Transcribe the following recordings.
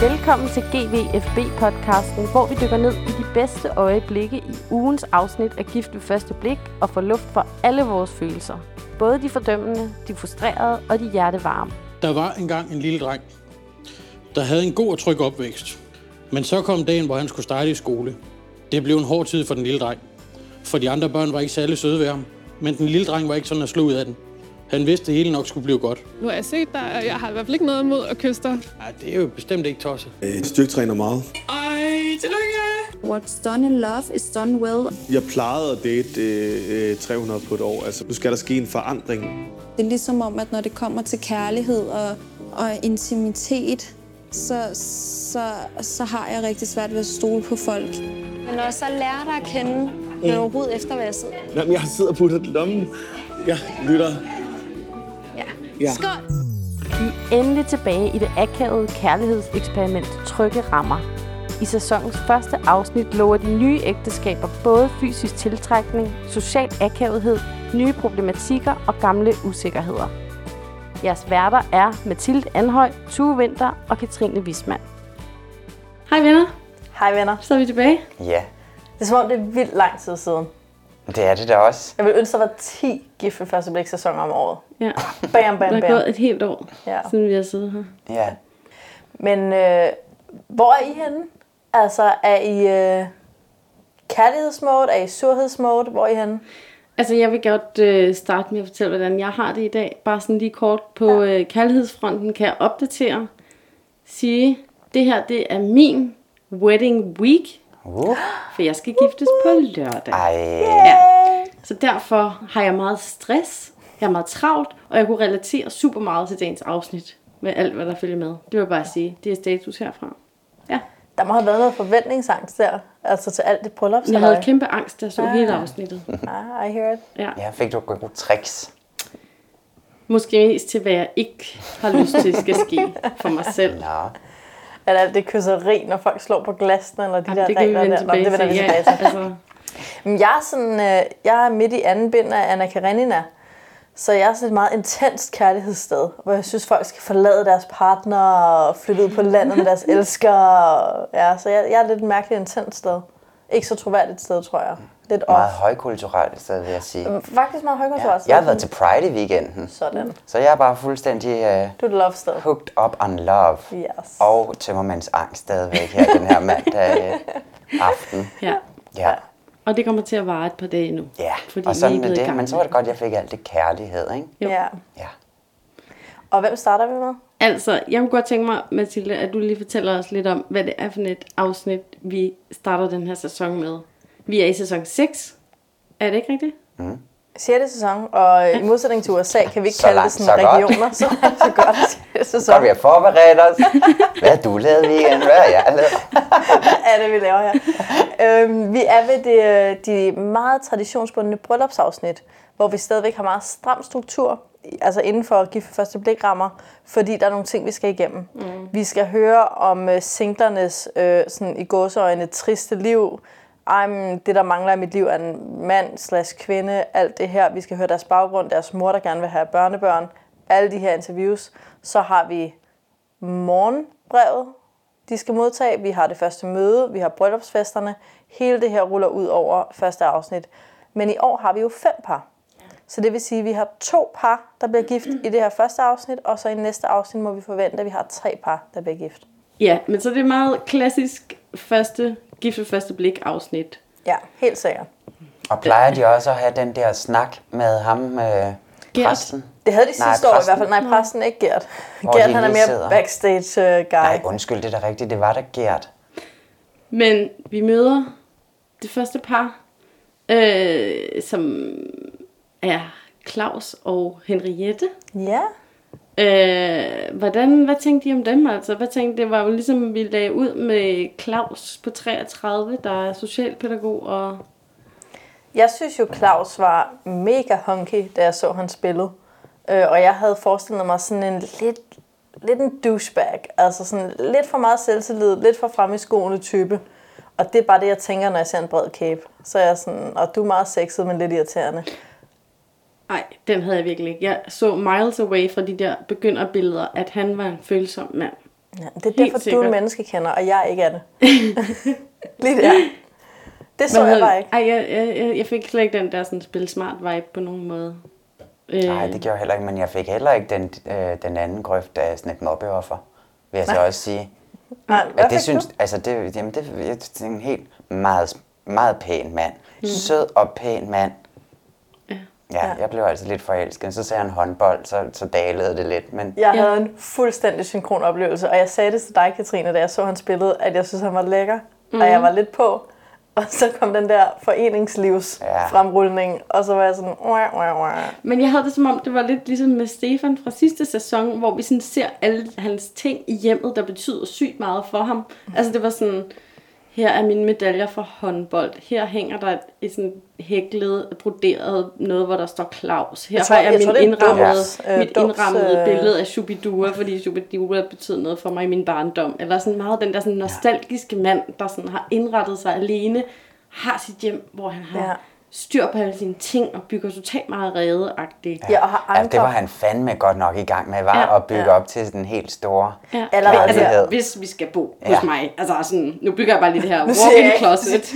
Velkommen til GVFB-podcasten, hvor vi dykker ned i de bedste øjeblikke i ugens afsnit af Gift ved første blik og får luft for alle vores følelser. Både de fordømmende, de frustrerede og de hjertevarme. Der var engang en lille dreng, der havde en god og tryg opvækst. Men så kom dagen, hvor han skulle starte i skole. Det blev en hård tid for den lille dreng. For de andre børn var ikke særlig søde ved ham. Men den lille dreng var ikke sådan at slå ud af den. Han vidste, at det hele nok skulle blive godt. Nu har jeg set dig, og jeg har i hvert fald ikke noget imod at kysse dig. Ej, det er jo bestemt ikke tosset. Jeg styrketræner meget. Ej, tillykke! What's done in love is done well. Jeg plejede at date øh, 300 på et år. Altså, nu skal der ske en forandring. Det er ligesom om, at når det kommer til kærlighed og, og intimitet, så, så, så har jeg rigtig svært ved at stole på folk. Men også at lære dig at kende, når du overhovedet efter, hvad jeg sidder. Jamen, jeg sidder og putter lommen. Jeg lytter. Ja. Skål! Vi er endelig tilbage i det akavede kærlighedseksperiment Trygge Rammer. I sæsonens første afsnit lover de nye ægteskaber både fysisk tiltrækning, social akavethed, nye problematikker og gamle usikkerheder. Jeres værter er Mathilde Anhøj, Tue Vinter og Katrine Wismann. Hej venner, Hej venner. så er vi tilbage. Ja, det er som om, det er vildt lang tid siden. Det er det da også. Jeg vil ønske, der var 10 gift ved første blik sæsoner om året. Ja, Bam, der bam, er bam. gået et helt år, Ja. siden vi har siddet her. Ja. Men øh, hvor er I henne? Altså, er I øh, kærlighedsmode? Er I surhedsmode? Hvor er I henne? Altså, jeg vil godt øh, starte med at fortælle, hvordan jeg har det i dag. Bare sådan lige kort på ja. øh, kærlighedsfronten kan jeg opdatere. Sige, det her det er min wedding week, Uh. for jeg skal giftes på lørdag. Ej. Ja. Så derfor har jeg meget stress, jeg er meget travlt, og jeg kunne relatere super meget til dagens afsnit med alt, hvad der følger med. Det vil jeg bare sige. Det er status herfra. Ja. Der må have været noget forventningsangst der. Altså til alt det bryllup. Jeg havde kæmpe angst, da jeg så hele afsnittet. Ah, I hear it. Ja. Ja, fik du gode tricks. Måske mest til, hvad jeg ikke har lyst til skal ske for mig selv. Nå. Eller alt det kysseri, når folk slår på glasene, eller de Jamen, der det regler der. Nå, det vender vi til. tilbage Ja, til. altså, Men jeg er, sådan, øh, jeg er midt i anden bind af Anna Karenina. Så jeg er sådan et meget intenst kærlighedssted, hvor jeg synes, folk skal forlade deres partner og flytte ud på landet med deres elsker. Og, ja, så jeg, jeg er lidt et mærkeligt intenst sted. Ikke så troværdigt sted, tror jeg. Lidt off. Meget højkulturelt sted, vil jeg sige. Faktisk meget højkontrolleret. Jeg har været til Pride i weekenden. Sådan. Så jeg er bare fuldstændig uh, Du er love sted. hooked up on love. Yes. Og tømmermands angst stadigvæk her den her mandag øh, aften. ja. Ja. Og det kommer til at vare et par dage nu. Ja, Fordi og vi sådan blevet det. Men så var det godt, at jeg fik alt det kærlighed, ikke? Jo. Ja. Ja. Og hvem starter vi med? Altså, jeg kunne godt tænke mig, Mathilde, at du lige fortæller os lidt om, hvad det er for et afsnit, vi starter den her sæson med. Vi er i sæson 6. Er det ikke rigtigt? 6. sæson, og i modsætning til USA kan vi ikke Så kalde det langt, sådan så godt. regioner. Så, så godt. Sjette Så sæson. vi har forberedt os. Hvad har du lavet i weekenden? Hvad har jeg lavet? er det, vi laver her. øhm, vi er ved det, de meget traditionsbundne bryllupsafsnit, hvor vi stadigvæk har meget stram struktur, altså inden for gift første blikrammer, fordi der er nogle ting, vi skal igennem. Mm. Vi skal høre om øh, singlernes øh, sådan i gåseøjne triste liv. Ej, men det, der mangler i mit liv, er en mand slash kvinde, alt det her. Vi skal høre deres baggrund, deres mor, der gerne vil have børnebørn, alle de her interviews. Så har vi morgenbrevet, de skal modtage. Vi har det første møde, vi har bryllupsfesterne. Hele det her ruller ud over første afsnit. Men i år har vi jo fem par. Så det vil sige, at vi har to par, der bliver gift i det her første afsnit, og så i næste afsnit må vi forvente, at vi har tre par, der bliver gift. Ja, men så det er meget klassisk første, gift første blik afsnit. Ja, helt sikkert. Og plejer de også at have den der snak med ham, øh, præsten? Det havde de Nej, sidste år i hvert præsten. fald. Nej, præsten ikke Gert. Hvor Gert han er mere sidder. backstage uh, guy. Nej, undskyld, det er da rigtigt. Det var da Gert. Men vi møder det første par, øh, som er Claus og Henriette. Ja. Øh, hvordan, hvad tænkte I om dem? Altså, hvad tænkte det var jo ligesom, vi lagde ud med Claus på 33, der er socialpædagog og... Jeg synes jo, Claus var mega hunky, da jeg så hans billede. Øh, og jeg havde forestillet mig sådan en lidt, lidt en douchebag. Altså sådan lidt for meget selvtillid, lidt for frem i skoene type. Og det er bare det, jeg tænker, når jeg ser en bred kæbe. Så er jeg sådan, og du er meget sexet, men lidt irriterende. Nej, den havde jeg virkelig ikke. Jeg så miles away fra de der begynderbilleder, at han var en følsom mand. Ja, det er derfor, du er sikkert. en menneskekender, og jeg ikke er det. Lige der. Det så Hvad jeg bare ikke. Ej, jeg, jeg, jeg, fik slet ikke den der sådan spil smart vibe på nogen måde. Øh, Nej, det gjorde jeg heller ikke, men jeg fik heller ikke den, øh, den anden grøft af sådan et mobbeoffer, vil jeg så Nej. også sige. Nej, hvad det synes, du? altså det, jamen det, jeg, det er en helt meget, meget pæn mand. Mm. Sød og pæn mand. Ja. ja, jeg blev altså lidt forelsket. Så sagde han håndbold, så, så dalede det lidt. Men Jeg havde en fuldstændig synkron oplevelse, og jeg sagde det til dig, Katrine, da jeg så hans billede, at jeg synes, han var lækker, mm. og jeg var lidt på. Og så kom den der foreningslivs Ja. fremrulning, og så var jeg sådan, wah, wah, wah. Men jeg havde det som om, det var lidt ligesom med Stefan fra sidste sæson, hvor vi sådan ser alle hans ting i hjemmet, der betyder sygt meget for ham. Altså det var sådan, her er mine medaljer for håndbold. Her hænger der et, et sådan hæklet, broderet noget, hvor der står Claus. Her Jeg tror- har jeg, jeg min tror, indrammede, Dums, øh, mit Dums, indrammede øh, billede af Shubidua, fordi Shubidua betød noget for mig i min barndom. Eller sådan meget den der sådan nostalgiske mand, der sådan har indrettet sig alene, har sit hjem, hvor han har. Styr på alle sine ting og bygger totalt meget redeagtigt. Ja, og har ja, andre... det var han fandme godt nok i gang med, var Ja. at bygge Ja. op til den helt store. Ja. Allerede altså, hvis vi skal bo Ja. hos mig, altså sådan, nu bygger jeg bare lige det her walk-in ikke- closet.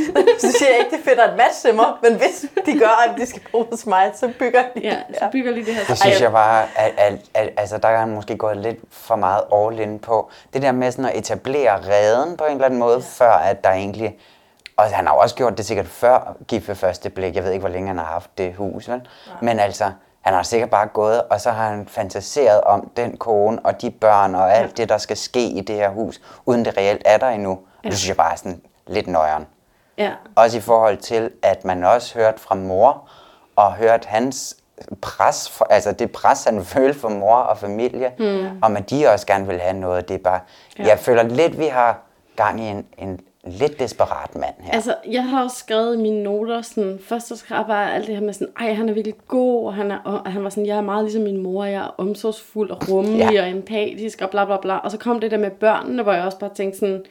så siger jeg ikke, det finder et match til mig, men hvis de gør, at de skal bo hos mig, så bygger de. Ja, så bygger lige det her. Det synes jeg bare, at, at, at, altså der er han måske gået lidt for meget all in på. Det der med sådan at etablere reden på en eller anden måde, ja. før at der egentlig... Og han har jo også gjort det sikkert før gift ved første blik. Jeg ved ikke, hvor længe han har haft det hus, vel? Men altså, han har sikkert bare gået, og så har han fantaseret om den kone og de børn og alt det, der skal ske i det her hus, uden det reelt er der endnu. Ja. Det synes jeg bare er sådan lidt nøjeren. Ja. Også i forhold til, at man også hørte fra mor, og hørt hans pres, for, altså det pres, han følte for mor og familie, mm. om at de også gerne vil have noget. Det er bare, ja. jeg føler lidt, vi har gang i en, en lidt desperat mand her. Altså, jeg har også skrevet i mine noter, sådan, først så skrev jeg bare alt det her med sådan, ej, han er virkelig god, og han, er, og han var sådan, jeg er meget ligesom min mor, jeg er omsorgsfuld og rummelig Ja. og empatisk og bla bla bla. Og så kom det der med børnene, hvor jeg også bare tænkte sådan,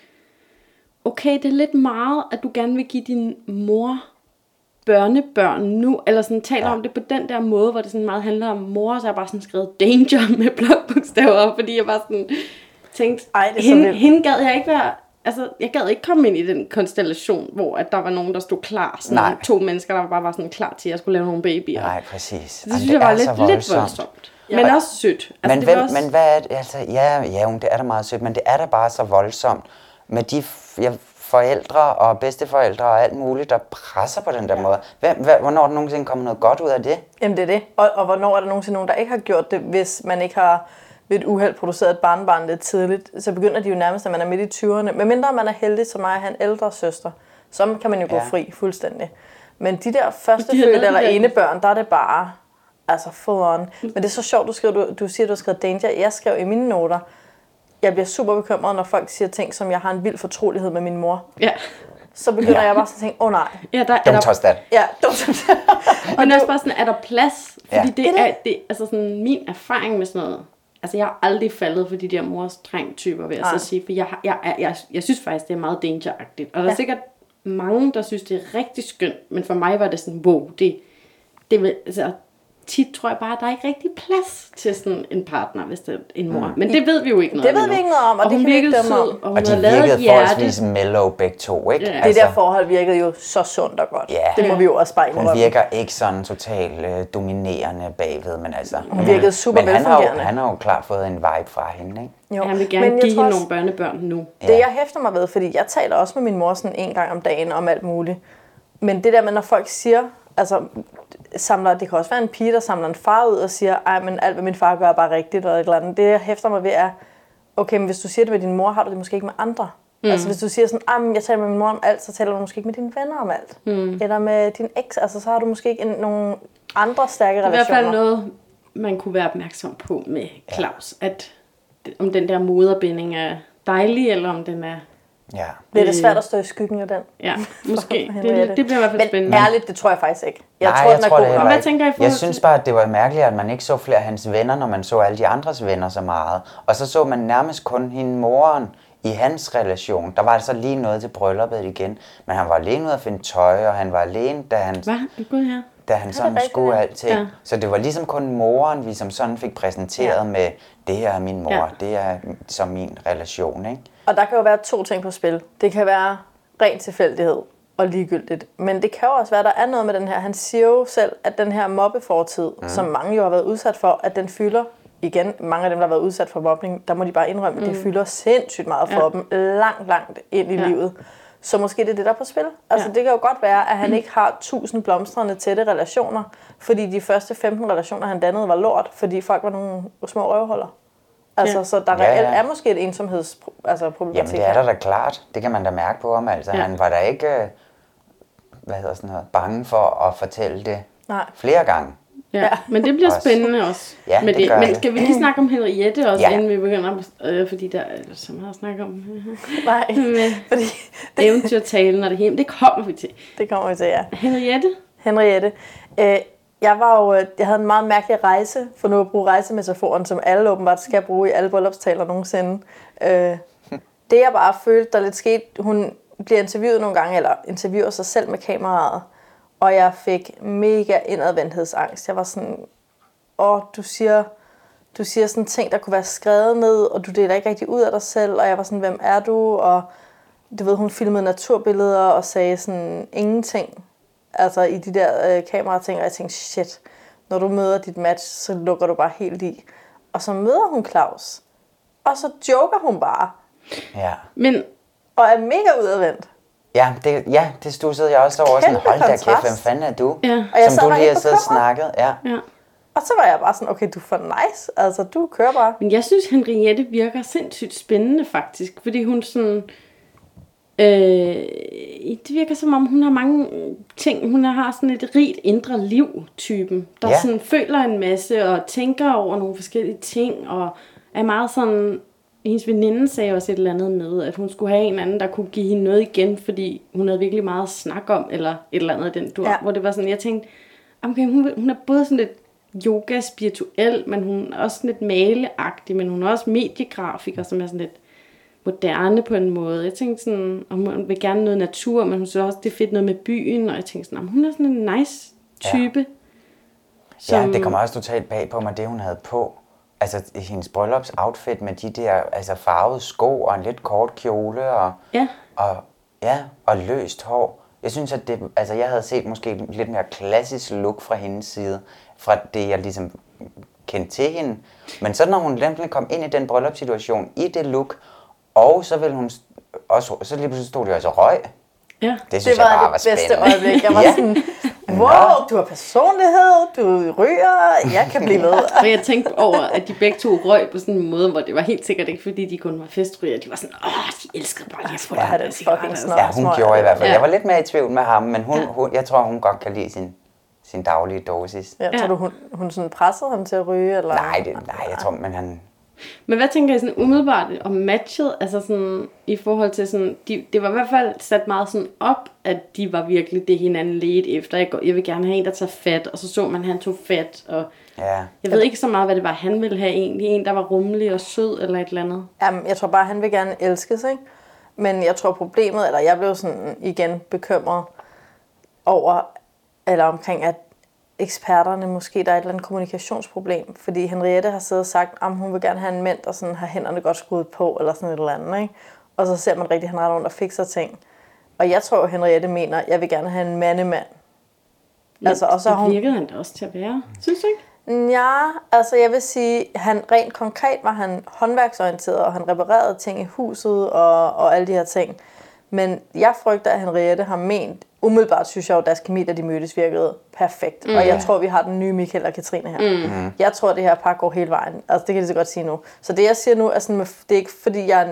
okay, det er lidt meget, at du gerne vil give din mor børnebørn nu, eller sådan taler ja. om det på den der måde, hvor det sådan meget handler om mor, så jeg bare sådan skrevet danger med blokbogstaver, fordi jeg bare sådan tænkte, Ej, det er hende, hende gad jeg ikke være, altså jeg gad ikke komme ind i den konstellation, hvor at der var nogen, der stod klar, sådan Nej. to mennesker, der bare var sådan klar til, at jeg skulle lave nogle babyer. Nej, præcis. Det synes jeg var lidt, lidt voldsomt. Ja. Men også sødt. Altså, men, det hvem, også, men hvad er det? Altså, ja, ja, det er da meget sødt, men det er da bare så voldsomt med de ja, forældre og bedsteforældre og alt muligt, der presser på den der ja. måde. Hvem, hvad, hvornår er der nogensinde kommet noget godt ud af det? Jamen det er det. Og, og hvornår er der nogensinde nogen, der ikke har gjort det, hvis man ikke har ved et uheld produceret et barnbarn lidt tidligt, så begynder de jo nærmest, at man er midt i 20'erne. Men mindre man er heldig som mig at have en ældre søster, så kan man jo gå Ja. fri fuldstændig. Men de der første De eller ene børn, der er det bare altså full on. Men det er så sjovt, du, skriver, du, du siger, du har skrevet danger. Jeg skrev i mine noter, jeg bliver super bekymret, når folk siger ting, som jeg har en vild fortrolighed med min mor. ja. Så begynder jeg bare sådan at tænke, åh oh, nej. Ja, der, er Don't der, touch that. Ja, dumt. og det er også bare sådan, er der plads? Fordi Ja. det, er er, det, altså sådan, min erfaring med sådan noget, altså jeg har aldrig faldet for de der mors dreng typer, vil jeg Nej. så sige, for jeg, jeg, jeg, jeg, jeg synes faktisk, det er meget dangeragtigt. Og der er Ja. sikkert mange, der synes, det er rigtig skønt, men for mig var det sådan, wow, det, det vil, altså, tit tror jeg bare, at der er ikke rigtig plads til sådan en partner, hvis det er en mor. Men det ved vi jo ikke noget Det ved om vi ikke noget om, og det hun kan vi ikke dømme om. sød, og hun Og de virkede forholdsvis mellow begge to, ikke? Ja. Det der forhold virkede jo så sundt og godt. Ja. Det må vi jo også bare Hun indrømme. virker ikke sådan totalt øh, dominerende bagved, men altså... Hun virkede super men han har, jo, han har jo klart fået en vibe fra hende, ikke? Jo. Han vil gerne Men jeg give hende også- nogle børnebørn nu. Det jeg hæfter mig ved, fordi jeg taler også med min mor sådan en gang om dagen om alt muligt. Men det der med, når folk siger, altså samler, det kan også være en pige, der samler en far ud og siger, ej, men alt hvad min far gør er bare rigtigt, eller et eller andet. Det jeg hæfter mig ved er, okay, men hvis du siger det med din mor, har du det måske ikke med andre. Mm. Altså hvis du siger sådan, men jeg taler med min mor om alt, så taler du måske ikke med dine venner om alt. Mm. Eller med din eks, altså så har du måske ikke en, nogle andre stærke Det er i hvert relationer. fald noget, man kunne være opmærksom på med Claus. At om den der moderbinding er dejlig, eller om den er... Ja. Bliver det svært at stå i skyggen af den? Ja, måske. For Det, det, det bliver i hvert fald Men spændende. ærligt, det tror jeg faktisk ikke. Jeg Nej, tror, jeg den er tror god det Hvad tænker I forhold Jeg synes bare, at det var mærkeligt, at man ikke så flere af hans venner, når man så alle de andres venner så meget. Og så så man nærmest kun hende moren i hans relation. Der var altså lige noget til brylluppet igen. Men han var alene ude at finde tøj, og han var alene, da han... Hvad? Gud her. Da han sådan rigtigt, skulle alting. Ja. Så det var ligesom kun moren, vi som sådan fik præsenteret Ja. med, det her er min mor, Ja. det er som min relation, ikke? Og der kan jo være to ting på spil. Det kan være ren tilfældighed og ligegyldigt. Men det kan jo også være, at der er noget med den her. Han siger jo selv, at den her mobbefortid, mm. som mange jo har været udsat for, at den fylder igen, mange af dem, der har været udsat for mobning, der må de bare indrømme, at det fylder sindssygt meget for Ja. dem, langt, langt ind i Ja. livet. Så måske det er det, der er på spil. Altså, Ja. det kan jo godt være, at han ikke har tusind blomstrende tætte relationer, fordi de første 15 relationer, han dannede, var lort, fordi folk var nogle små røvhuller. Altså, Ja. så der Ja, reelt ja. er måske et ensomheds altså, problematik Jamen det er der da klart. Det kan man da mærke på ham. Altså, Ja. han var da ikke øh, hvad hedder sådan noget, bange for at fortælle det Nej. flere gange. Ja, men det bliver Også. spændende også. Ja, med det gør Men det. skal vi lige snakke om Henriette også, Ja. ja. inden vi begynder? Øh, fordi der er så meget at snakke om. Nej, med fordi eventyrtalen og det hele. Det kommer vi til. det kommer vi til, ja. Henriette? Henriette. Øh, jeg var jo, øh, jeg havde en meget mærkelig rejse, for nu at bruge rejsemetaforen, som alle åbenbart skal bruge i alle bryllupstaler nogensinde. Øh, det jeg bare følte, der lidt skete, hun bliver interviewet nogle gange, eller interviewer sig selv med kameraet, og jeg fik mega indadvendthedsangst. Jeg var sådan, åh, du siger, du siger sådan ting, der kunne være skrevet ned, og du deler ikke rigtig ud af dig selv, og jeg var sådan, hvem er du? Og du ved, hun filmede naturbilleder og sagde sådan ingenting. Altså i de der øh, kamerating, og jeg tænkte, shit, når du møder dit match, så lukker du bare helt i. Og så møder hun Claus, og så joker hun bare, Ja. Men og er mega udadvendt. Ja, det, ja, det stussede jeg også over. Sådan, Kæmpe hold da kæft, hvem fanden er du? Ja. Og jeg Som du bare lige har siddet og snakket. Ja. ja. Og så var jeg bare sådan, okay, du er for nice. Altså, du kører bare. Men jeg synes, Henriette virker sindssygt spændende faktisk, fordi hun sådan... Øh, det virker som om, hun har mange ting. Hun har sådan et rigt indre liv-typen, der Ja. sådan føler en masse og tænker over nogle forskellige ting, og er meget sådan... Hendes veninde sagde også et eller andet med, at hun skulle have en anden, der kunne give hende noget igen, fordi hun havde virkelig meget at snakke om, eller et eller andet af den dur. Ja. Ja. Hvor det var sådan, jeg tænkte, okay, hun, hun er både sådan lidt yoga spirituel, men hun er også sådan lidt maleagtig, men hun er også mediegrafiker, som er sådan lidt moderne på en måde. Jeg tænkte sådan, om hun vil gerne noget natur, men hun synes også, det er fedt noget med byen, og jeg tænkte sådan, hun er sådan en nice type. Ja, det kommer også totalt bag på mig, det hun havde på. Altså hendes bryllupsoutfit outfit med de der altså farvede sko og en lidt kort kjole og, Ja. og, ja, og løst hår. Jeg synes, at det, altså jeg havde set måske lidt mere klassisk look fra hendes side, fra det jeg ligesom kendte til hende. Men så når hun nemlig kom ind i den bryllupssituation i det look, og så ville hun også, så lige pludselig stod de også og røg. Ja. Det synes Det jeg bare var var det bedste spændende. øjeblik. Jeg var Ja. sådan, wow, du har personlighed, du ryger, jeg kan blive ved. Og jeg tænkte over, at de begge to røg på sådan en måde, hvor det var helt sikkert ikke, fordi de kun var festryger. De var sådan, åh, de elskede bare lige at få Ja, cigaret, fucking snor. Ja, hun gjorde i hvert fald. Ja. Jeg var lidt mere i tvivl med ham, men hun, hun, jeg tror, hun godt kan lide sin, sin daglige dosis. Jeg tror Ja. du, hun, hun sådan pressede ham til at ryge? Eller? Nej, det, nej, jeg tror, men han... Men hvad tænker I sådan umiddelbart om matchet? Altså sådan i forhold til sådan, de, det var i hvert fald sat meget sådan op, at de var virkelig det hinanden ledte efter. Jeg, går, jeg vil gerne have en, der tager fat, og så så man, at han tog fat, og Ja, jeg ved ikke så meget, hvad det var, han ville have egentlig. En, der var rummelig og sød, eller et eller andet. Jamen, jeg tror bare, han vil gerne elskes, ikke? Men jeg tror problemet, eller jeg blev sådan igen bekymret over, eller omkring, at eksperterne måske, der er et eller andet kommunikationsproblem. Fordi Henriette har siddet og sagt, at hun vil gerne have en mænd, der sådan har hænderne godt skruet på, eller sådan et eller andet, ikke? Og så ser man rigtig, at han render rundt og fikser ting. Og jeg tror, Henriette mener, at jeg vil gerne have en mandemand. Altså, og så det hun- virkede han da også til at være. Synes du ikke? Ja, altså jeg vil sige, han rent konkret var han håndværksorienteret, og han reparerede ting i huset og, og alle de her ting. Men jeg frygter, at Henriette har ment, umiddelbart synes jeg jo, at deres kemi, da de mødtes, virkede perfekt. Mm. Og jeg tror, vi har den nye Michael og Katrine her. Mm. Jeg tror, det her par går hele vejen. Altså, det kan jeg så godt sige nu. Så det, jeg siger nu, er sådan, det er ikke, fordi jeg er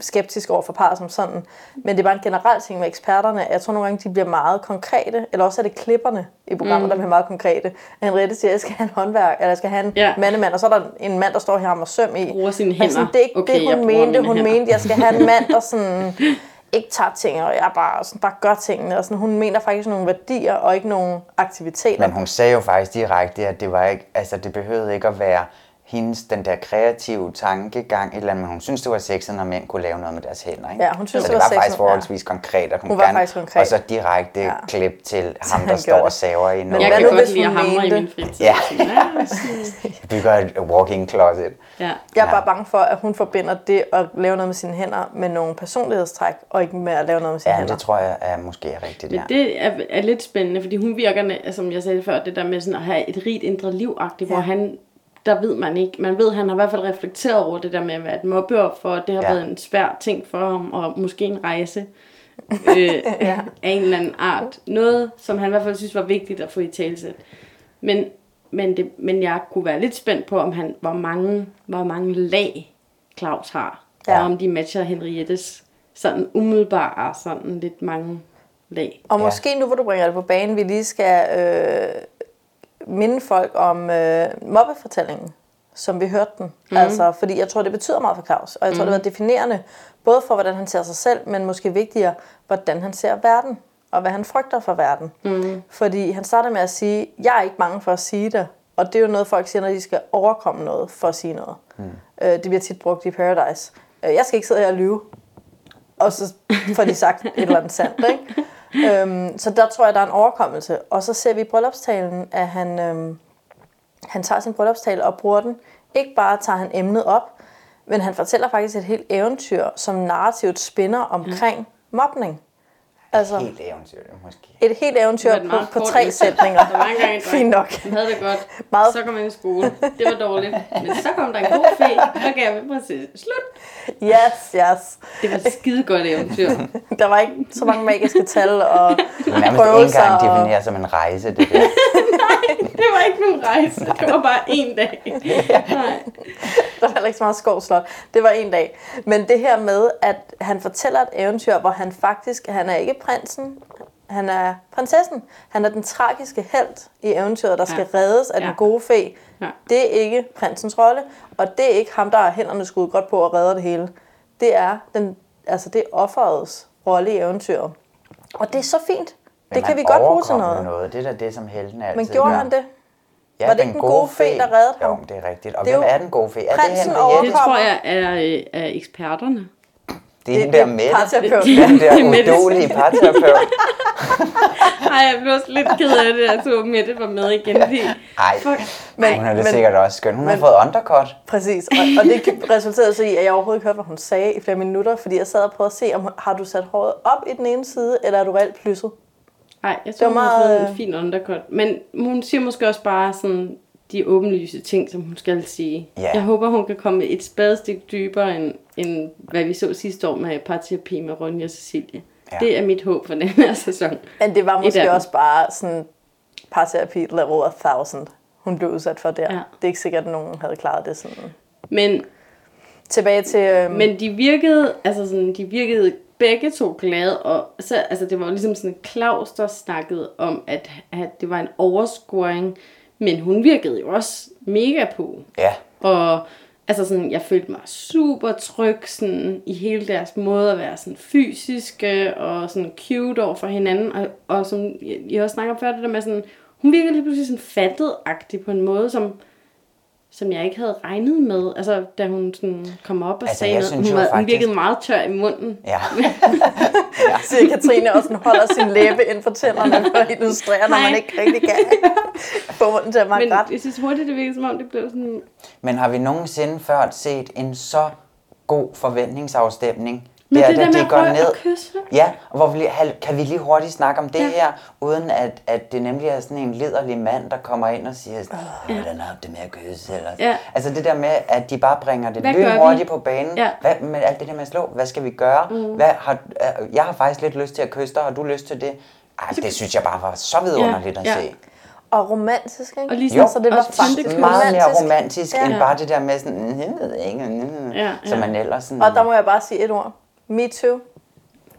skeptisk over for par som sådan, men det er bare en generel ting med eksperterne. Jeg tror nogle gange, de bliver meget konkrete, eller også er det klipperne i programmet, mm. der bliver meget konkrete. Henriette siger, at jeg skal have en håndværk, eller jeg skal have en Ja. mandemand, og så er der en mand, der står her og søm i. Bruger sine Og sådan, hænder. det er ikke Okay, det, hun mente. Hun hænder. mente, jeg skal have en mand, der sådan ikke tager ting, og jeg bare, sådan, bare gør tingene. Og sådan, hun mener faktisk nogle værdier, og ikke nogle aktiviteter. men hun sagde jo faktisk direkte, at det var ikke, altså det behøvede ikke at være hendes, den der kreative tankegang, et eller andet, men hun synes, det var sexet, når mænd kunne lave noget med deres hænder. Ikke? Ja, hun synes, så det det var var faktisk forholdsvis konkret, og hun, Hun var gerne, faktisk konkret. og så direkte Ja. ja. klip til ham, der står og saver i Men noget. Jeg hvad kan nu, godt hvis lide at hun hamre i min fritid. Ja. Ja. Jeg bygger et walk-in closet. ja. Jeg er Ja. bare bange for, at hun forbinder det at lave noget med sine hænder med nogle personlighedstræk, og ikke med at lave noget med sine Ja, hænder. det tror jeg er måske er rigtigt, Men ja. det er, er lidt spændende, fordi hun virker, næ- som jeg sagde før, det der med sådan at have et rigt indre liv ja. hvor han, der ved man ikke, man ved, han har i hvert fald reflekteret over det der med at være et mobbeoffer, og det har Ja. været en svær ting for ham, og måske en rejse øh, ja. af en eller anden art. Noget, som han i hvert fald synes var vigtigt at få i talsæt. Men, men, det, men jeg kunne være lidt spændt på, om han, hvor mange, hvor mange lag Claus har, ja. Ja. og om de matcher Henriettes sådan umiddelbare, sådan lidt mange lag. Og Ja. måske nu, hvor du bringer det på banen, vi lige skal øh, minde folk om øh, mobbefortællingen, som vi hørte den. Mm. Altså, fordi jeg tror, det betyder meget for Claus, og jeg tror, mm. det var definerende, både for, hvordan han ser sig selv, men måske vigtigere, hvordan han ser verden, og hvad han frygter for verden. Mm. Fordi han starter med at sige, jeg er ikke bange for at sige det, og det er jo noget, folk siger, når de skal overkomme noget for at sige noget. Mm. Øh, det bliver tit brugt i Paradise. Øh, jeg skal ikke sidde her og lyve, og så får de sagt et eller andet sandt, ikke? Øhm, så der tror jeg, der er en overkommelse. Og så ser vi i bryllupstalen, at han, øhm, han tager sin bryllupstale og bruger den. Ikke bare tager han emnet op, men han fortæller faktisk et helt eventyr, som narrativt spinner omkring mobning. Altså Helt eventyr, måske. et helt eventyr Det et på, meget på tre sætninger. Der var engang en Fint nok. Han havde det godt. Meget- Så kom han i skole. Det var dårligt. Men så kom der en god fe, og gav vi præcis slut. Yes, yes. Det var et skide godt eventyr. Der var ikke så mange magiske tal og Det er nærmest ikke prøvelser. engang og- defineret som en rejse, det der. Det var ikke nogen rejse. Det var bare en dag. Nej. Der var heller ikke så meget skovslot. Det var en dag. Men det her med, at han fortæller et eventyr, hvor han faktisk, han er ikke prinsen, han er prinsessen. Han er den tragiske held i eventyret, der skal Ja. reddes af Ja. den gode fe. Ja. Det er ikke prinsens rolle, og det er ikke ham, der har hænderne skruet godt på og redder det hele. Det er, den, altså det er offerets rolle i eventyret. Og det er så fint. Men det kan vi godt bruge til noget. noget. Det er da det, som helten altid Men gjorde gør. han det? Ja, Var det ikke den gode fe, der reddede ham? Jo, det er rigtigt. Og Det er hvem jo er den gode fe? Er det prinsen Henriette? Det tror jeg er, øh, er eksperterne. Det er den der med parterapeuten. den der Det er udolige parterapeut. Ej, jeg blev også lidt ked af det, at så Mette var med igen. Fordi, Ej, fuck, Men- hun er det men- sikkert også skøn. Hun har men- fået undercut. Præcis, og, og det resulterede så i, at jeg overhovedet ikke hørte, hvad hun sagde i flere minutter, fordi jeg sad og prøvede at se, om har du sat håret op i den ene side, eller er du reelt plysset? Ej, jeg tror, hun har meget, fået øh, en fin undercut. Men hun siger måske også bare sådan de åbenlyse ting, som hun skal sige. Ja. Jeg håber, hun kan komme et spadestik dybere, end, end hvad vi så sidste år med parterapi med Ronja og Cecilie. Ja. Det er mit håb for den her sæson. Men det var måske også bare sådan parterapi level of thousand, hun blev udsat for der. Ja. Det er ikke sikkert, at nogen havde klaret det sådan. Men, Tilbage til... Øhm, men de virkede, altså sådan, de virkede begge to glade, og så, altså det var jo ligesom sådan Claus, der snakkede om, at, at det var en overscoring, men hun virkede jo også mega på. Ja, Og altså sådan, jeg følte mig super tryg sådan, i hele deres måde at være sådan fysiske og sådan cute over for hinanden. Og, og som jeg, jeg også snakker om før, det der med sådan, hun virkede lige pludselig sådan fattet-agtig på en måde, som, som jeg ikke havde regnet med. Altså, da hun sådan kom op og Altså, sagde noget. Hun, var, hun faktisk- virkede meget tør i munden. ja. siger Katrine også, holder sin læbe ind for tænderne for at illustrere, når man ikke rigtig kan få munden til at Men ret. jeg synes hurtigt, det virkede som om, det blev sådan... Men har vi nogensinde før set en så god forventningsafstemning? Men det da der med de at går ned. at kysse. Ja, og hvor vi, kan vi lige hurtigt snakke om det Ja. ja. her, uden at, at det nemlig er sådan en liderlig mand, der kommer ind og siger, ja. hvordan har du det med at kysse? Eller, Ja. Altså det der med, at de bare bringer det lynhurtigt på banen. Ja. Hvad med alt det der med at slå? Hvad skal vi gøre? Mm. Hvad har, øh, jeg har faktisk lidt lyst til at kysse dig, har du lyst til det? Ej, det synes jeg bare var så vidunderligt at Ja. se. Og romantisk, ikke? Og lige Jo, så det var og faktisk Meget mere romantisk. Ja. end Ja. bare det der med sådan, "Mm, jeg ved ikke, mm", Ja, som ja. man ellers sådan... Og der må jeg bare sige et ord. Me too.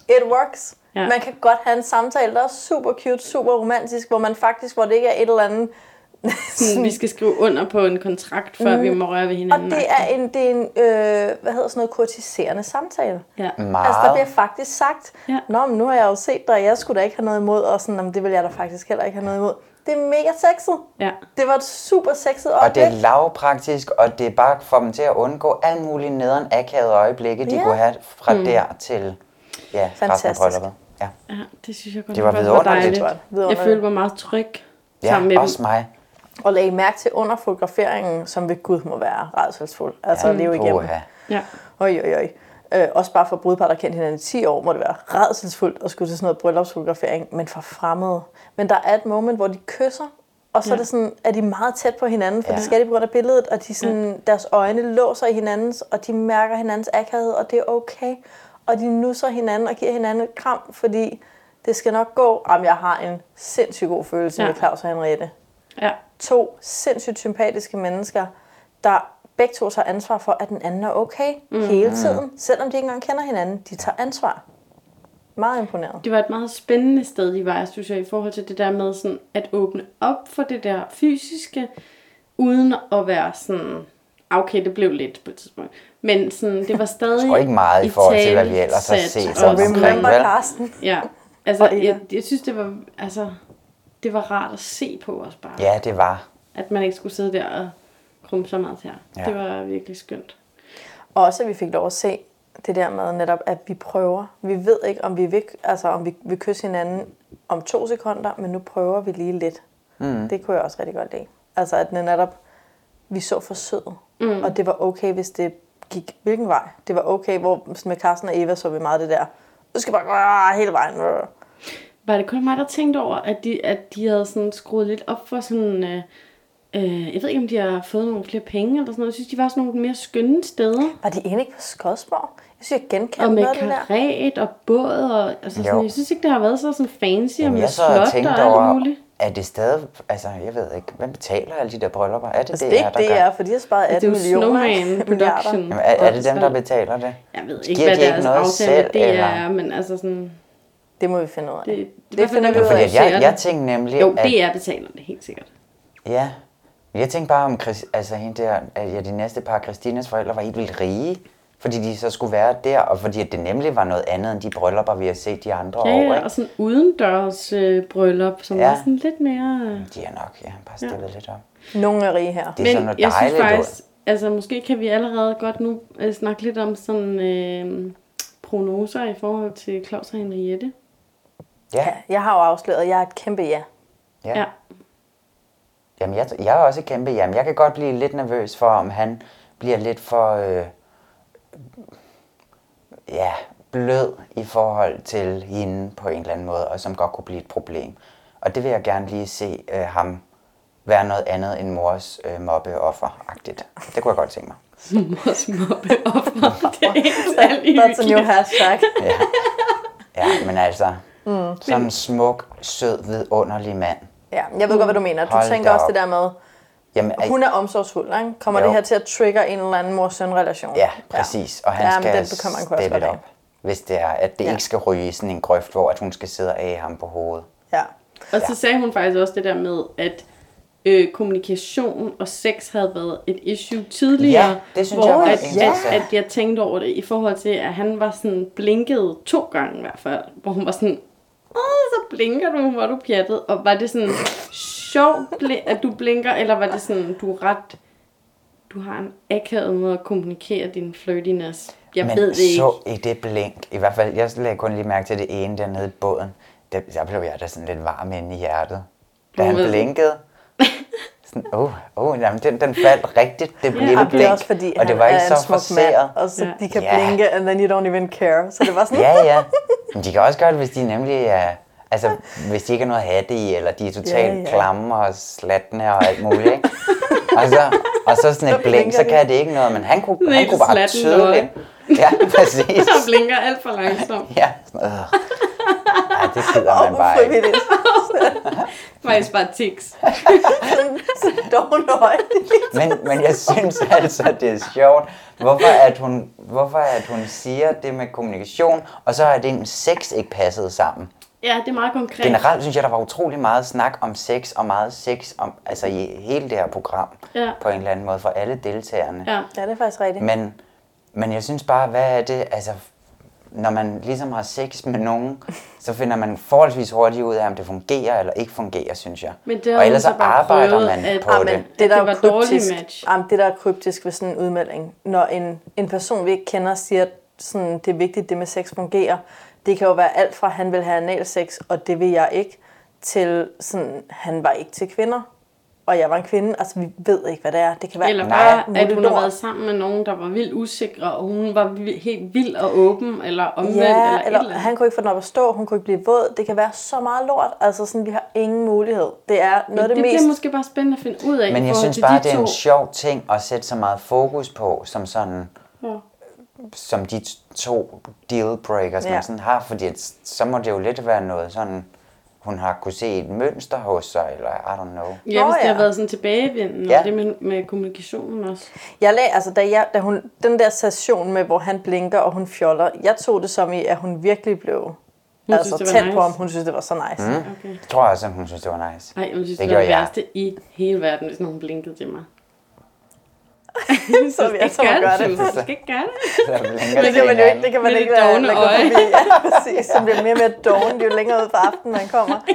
It works. Ja. Man kan godt have en samtale, der er super cute, super romantisk, hvor man faktisk, hvor det ikke er et eller andet... sådan, vi skal skrive under på en kontrakt, før vi må røre ved og hinanden. det er en, det er en øh, hvad hedder sådan noget, kurtiserende samtale. Ja. Meget. Altså, der bliver faktisk sagt, Ja. Nå, men nu har jeg jo set dig, og jeg skulle da ikke have noget imod, og sådan, "Nå, men det vil jeg da faktisk heller ikke have noget imod. Det er mega sexet. Ja. Det var et super sexet Og det er øjeblik. lavpraktisk, og det er bare for dem til at undgå alle mulige nederen akavede øjeblikke, de Ja. kunne have fra Mm. der til ja, resten af Fantastisk. Ja. Ja, det synes jeg godt Det var nok vidunderligt. var Jeg følte mig meget tryg ja, sammen med også dem. mig. Og lag mærke til under fotograferingen, som ved Gud må være redselsfuld. Altså Ja, at leve igennem. Ja. Oj, oj, oj. Øh, også bare for brudepar, der kendt hinanden i 10 år, må det være redselsfuldt at skulle til sådan noget bryllupsfotografering, men for fremmede. Men der er et moment, hvor de kysser, og så ja. er, det sådan, er de meget tæt på hinanden, for ja. Det skal de på grund af billedet, og de sådan, ja. deres øjne låser i hinandens, og de mærker hinandens akavhed, og det er okay. Og de nusser hinanden og giver hinanden et kram, fordi det skal nok gå. Jamen, jeg har en sindssygt god følelse ja. med Claus og Henriette Ja. to sindssygt sympatiske mennesker, der begge to tager ansvar for, at den anden er okay mm. hele tiden, selvom de ikke engang kender hinanden. De tager ansvar. Meget imponeret. Det var et meget spændende sted, de var, synes jeg, i forhold til det der med sådan at åbne op for det der fysiske, uden at være sådan, okay, det blev lidt på et tidspunkt. Men sådan, det var stadig tror ikke meget i forhold til, hvad vi ellers har set og Remember? Carsten? Ja, altså, jeg, jeg synes, det var, altså, det var rart at se på os bare. Ja, det var. At man ikke skulle sidde der og krumme så meget til Ja. Det var virkelig skønt. Og også, at vi fik lov at se det der med netop, at vi prøver. Vi ved ikke, om vi vil, altså, om vi vil kysse hinanden om to sekunder, men nu prøver vi lige lidt. Mm. Det kunne jeg også rigtig godt lide. Altså, at netop, vi så for sød. Mm. Og det var okay, hvis det gik hvilken vej. Det var okay, hvor med Carsten og Eva så vi meget det der. Du skal bare gå hele vejen. Var det kun mig, der tænkte over, at de, at de havde sådan skruet lidt op for sådan... Øh, øh, jeg ved ikke, om de har fået nogle flere penge eller sådan noget. Jeg synes, de var sådan nogle mere skønne steder. Var de egentlig ikke på Skodsborg? Jeg synes, jeg Og genkendte med noget af det der. karet og båd. Og, altså sådan, Jo. jeg synes ikke, det har været så sådan fancy og Jamen, med jeg så og slot og tænkte alt over, muligt. er det stadig, altså jeg ved ikke, hvem betaler alle de der bryllupper? Er det Altså, det, er ikke der det, gør? er, for de har sparet Det er 18 jo millioner. Snowman milliarder. Production. Jamen, er, er det dem, der betaler det? Jeg ved Giver ikke, hvad de ikke deres noget aftale selv, det eller? er, men altså sådan... Det må vi finde ud af. Det, Det, det, det finder vi ud Fordi af. at jeg, jeg tænkte nemlig, Jo, at, det er betaler det helt sikkert. ja, jeg tænkte bare om, Chris, altså hende der, at ja, de næste par, Christinas forældre, var helt vildt rige, fordi de så skulle være der, og fordi at det nemlig var noget andet end de bryllupper, vi har set de andre Ja, år, ja, ikke? og sådan udendørs øh, bryllup, som Ja. var sådan lidt mere... Øh. De er nok, ja, bare stillet ja. lidt op. Nogle er rige her. Det er sådan Men noget jeg synes dejligt faktisk, altså måske kan vi allerede godt nu øh, snakke lidt om sådan øh, prognoser i forhold til Claus og Henriette. Ja, Ja, jeg har jo afsløret, at jeg er et kæmpe ja. ja. Ja. Jamen, jeg, jeg er også kæmpe jamen. Jeg kan godt blive lidt nervøs for, om han bliver lidt for øh, ja, blød i forhold til hende på en eller anden måde, og som godt kunne blive et problem. Og det vil jeg gerne lige se øh, ham være noget andet end mors øh, mobbeoffer-agtigt. Det kunne jeg godt tænke mig. Mors mobbeoffer. Det er ikke særlig That's a new hashtag. Ja, ja men altså, mm. sådan en smuk, sød, vidunderlig mand. Ja, jeg ved godt, hvad du mener. Du Hold tænker også op. det der med, Jamen, hun er omsorgsfuld, ikke? Kommer Jo. det her til at trigge en eller anden mor-søn-relation? Ja, præcis. Og han ja, skal den jeg også steppe det op, hvis det er, at det Ja. ikke skal ryge i sådan en grøft, hvor at hun skal sidde og af ham på hovedet. Ja. Og så sagde hun faktisk også det der med, at øh, kommunikation og sex havde været et issue tidligere. Ja, det synes hvor jeg at, interessant. at jeg tænkte over det i forhold til, at han var sådan blinket to gange i hvert fald. Hvor hun var sådan, så blinker du, hvor du pjattet. Og var det sådan sjov, bl- at du blinker, eller var det sådan, du er ret, du har en akavet måde at kommunikere din flirtiness. Jeg Men ved det ikke. så i det blink, i hvert fald, jeg lagde kun lige mærke til det ene dernede i båden, der, der blev jeg da sådan lidt varm inde i hjertet. Da han blinkede, sådan, oh, oh, jamen, den, den faldt rigtigt, det Ja, lille Og det blink. er også fordi, og det var han ikke så forseret. mand, og så Ja. de kan Ja. blinke, and then you don't even care. Så det var sådan, Ja, ja. Men de kan også gøre det, hvis de nemlig er... Altså, hvis de ikke er noget hatte i, eller de er totalt Ja, ja, ja. ja. klamme og slatne og alt muligt, ikke? og, så, og så sådan et Så blink, så kan det ikke noget, men han kunne, han Helt kunne bare tydeligt... Ja, præcis. Han blinker alt for langsomt. Ja, sådan, øh. Ej, det gider man bare ikke. Faktisk bare tics. Men, men jeg synes altså, det er sjovt, hvorfor at, hun, hvorfor at hun siger det med kommunikation, og så er det en sex ikke passet sammen. Ja, det er meget konkret. Generelt synes jeg, der var utrolig meget snak om sex, og meget sex om, altså i hele det her program, Ja. på en eller anden måde, for alle deltagerne. Ja. Ja, det er faktisk rigtigt. Men, men jeg synes bare, hvad er det, altså, når man ligesom har sex med nogen, så finder man forholdsvis hurtigt ud af, om det fungerer eller ikke fungerer, synes jeg. Men det og ellers så arbejder prøvet, man at- på Jamen, det. det, der det var kryptisk, match. Jamen, det, der er kryptisk ved sådan en udmelding, når en, en person, vi ikke kender, siger, at sådan, det er vigtigt, det med sex fungerer, det kan jo være alt fra, han vil have analsex, og det vil jeg ikke, til sådan, han var ikke til kvinder, og jeg var en kvinde. Altså, vi ved ikke, hvad det er. Det kan være Eller bare, at hun har været sammen med nogen, der var vildt usikre, og hun var helt vild og åben, eller omvendt, Ja, eller, eller, eller han kunne ikke få den op at stå, hun kunne ikke blive våd. Det kan være så meget lort. Altså sådan, vi har ingen mulighed. Det er Men noget af det det, bliver mest... måske bare spændende at finde ud af. Men jeg synes bare, de det er en to. sjov ting at sætte så meget fokus på, som sådan, Ja. som de to dealbreakers, Ja. man sådan har, fordi at, så må det jo lidt være noget sådan, hun har kunne se et mønster hos sig, eller I don't know. Ja, hvis det har været sådan tilbagevendende, Ja. og det med, med kommunikationen også. Jeg lag, altså, da, jeg, da hun, den der session med, hvor han blinker, og hun fjoller, jeg tog det som i, at hun virkelig blev Hun altså, synes, tæt nice. på ham. Hun synes, det var så nice. Mm. Okay. Jeg tror også, at hun synes, det var nice. Ej, jeg synes, Det det, det var det jeg. værste i hele verden, hvis nogen blinkede til mig. Så vil jeg så gøre det. Du skal ikke gøre det. Det kan man jo ikke, det kan man ikke det lade, lade gå forbi. Ja, præcis. Så bliver mere og mere doven, jo længere ud på aftenen man kommer.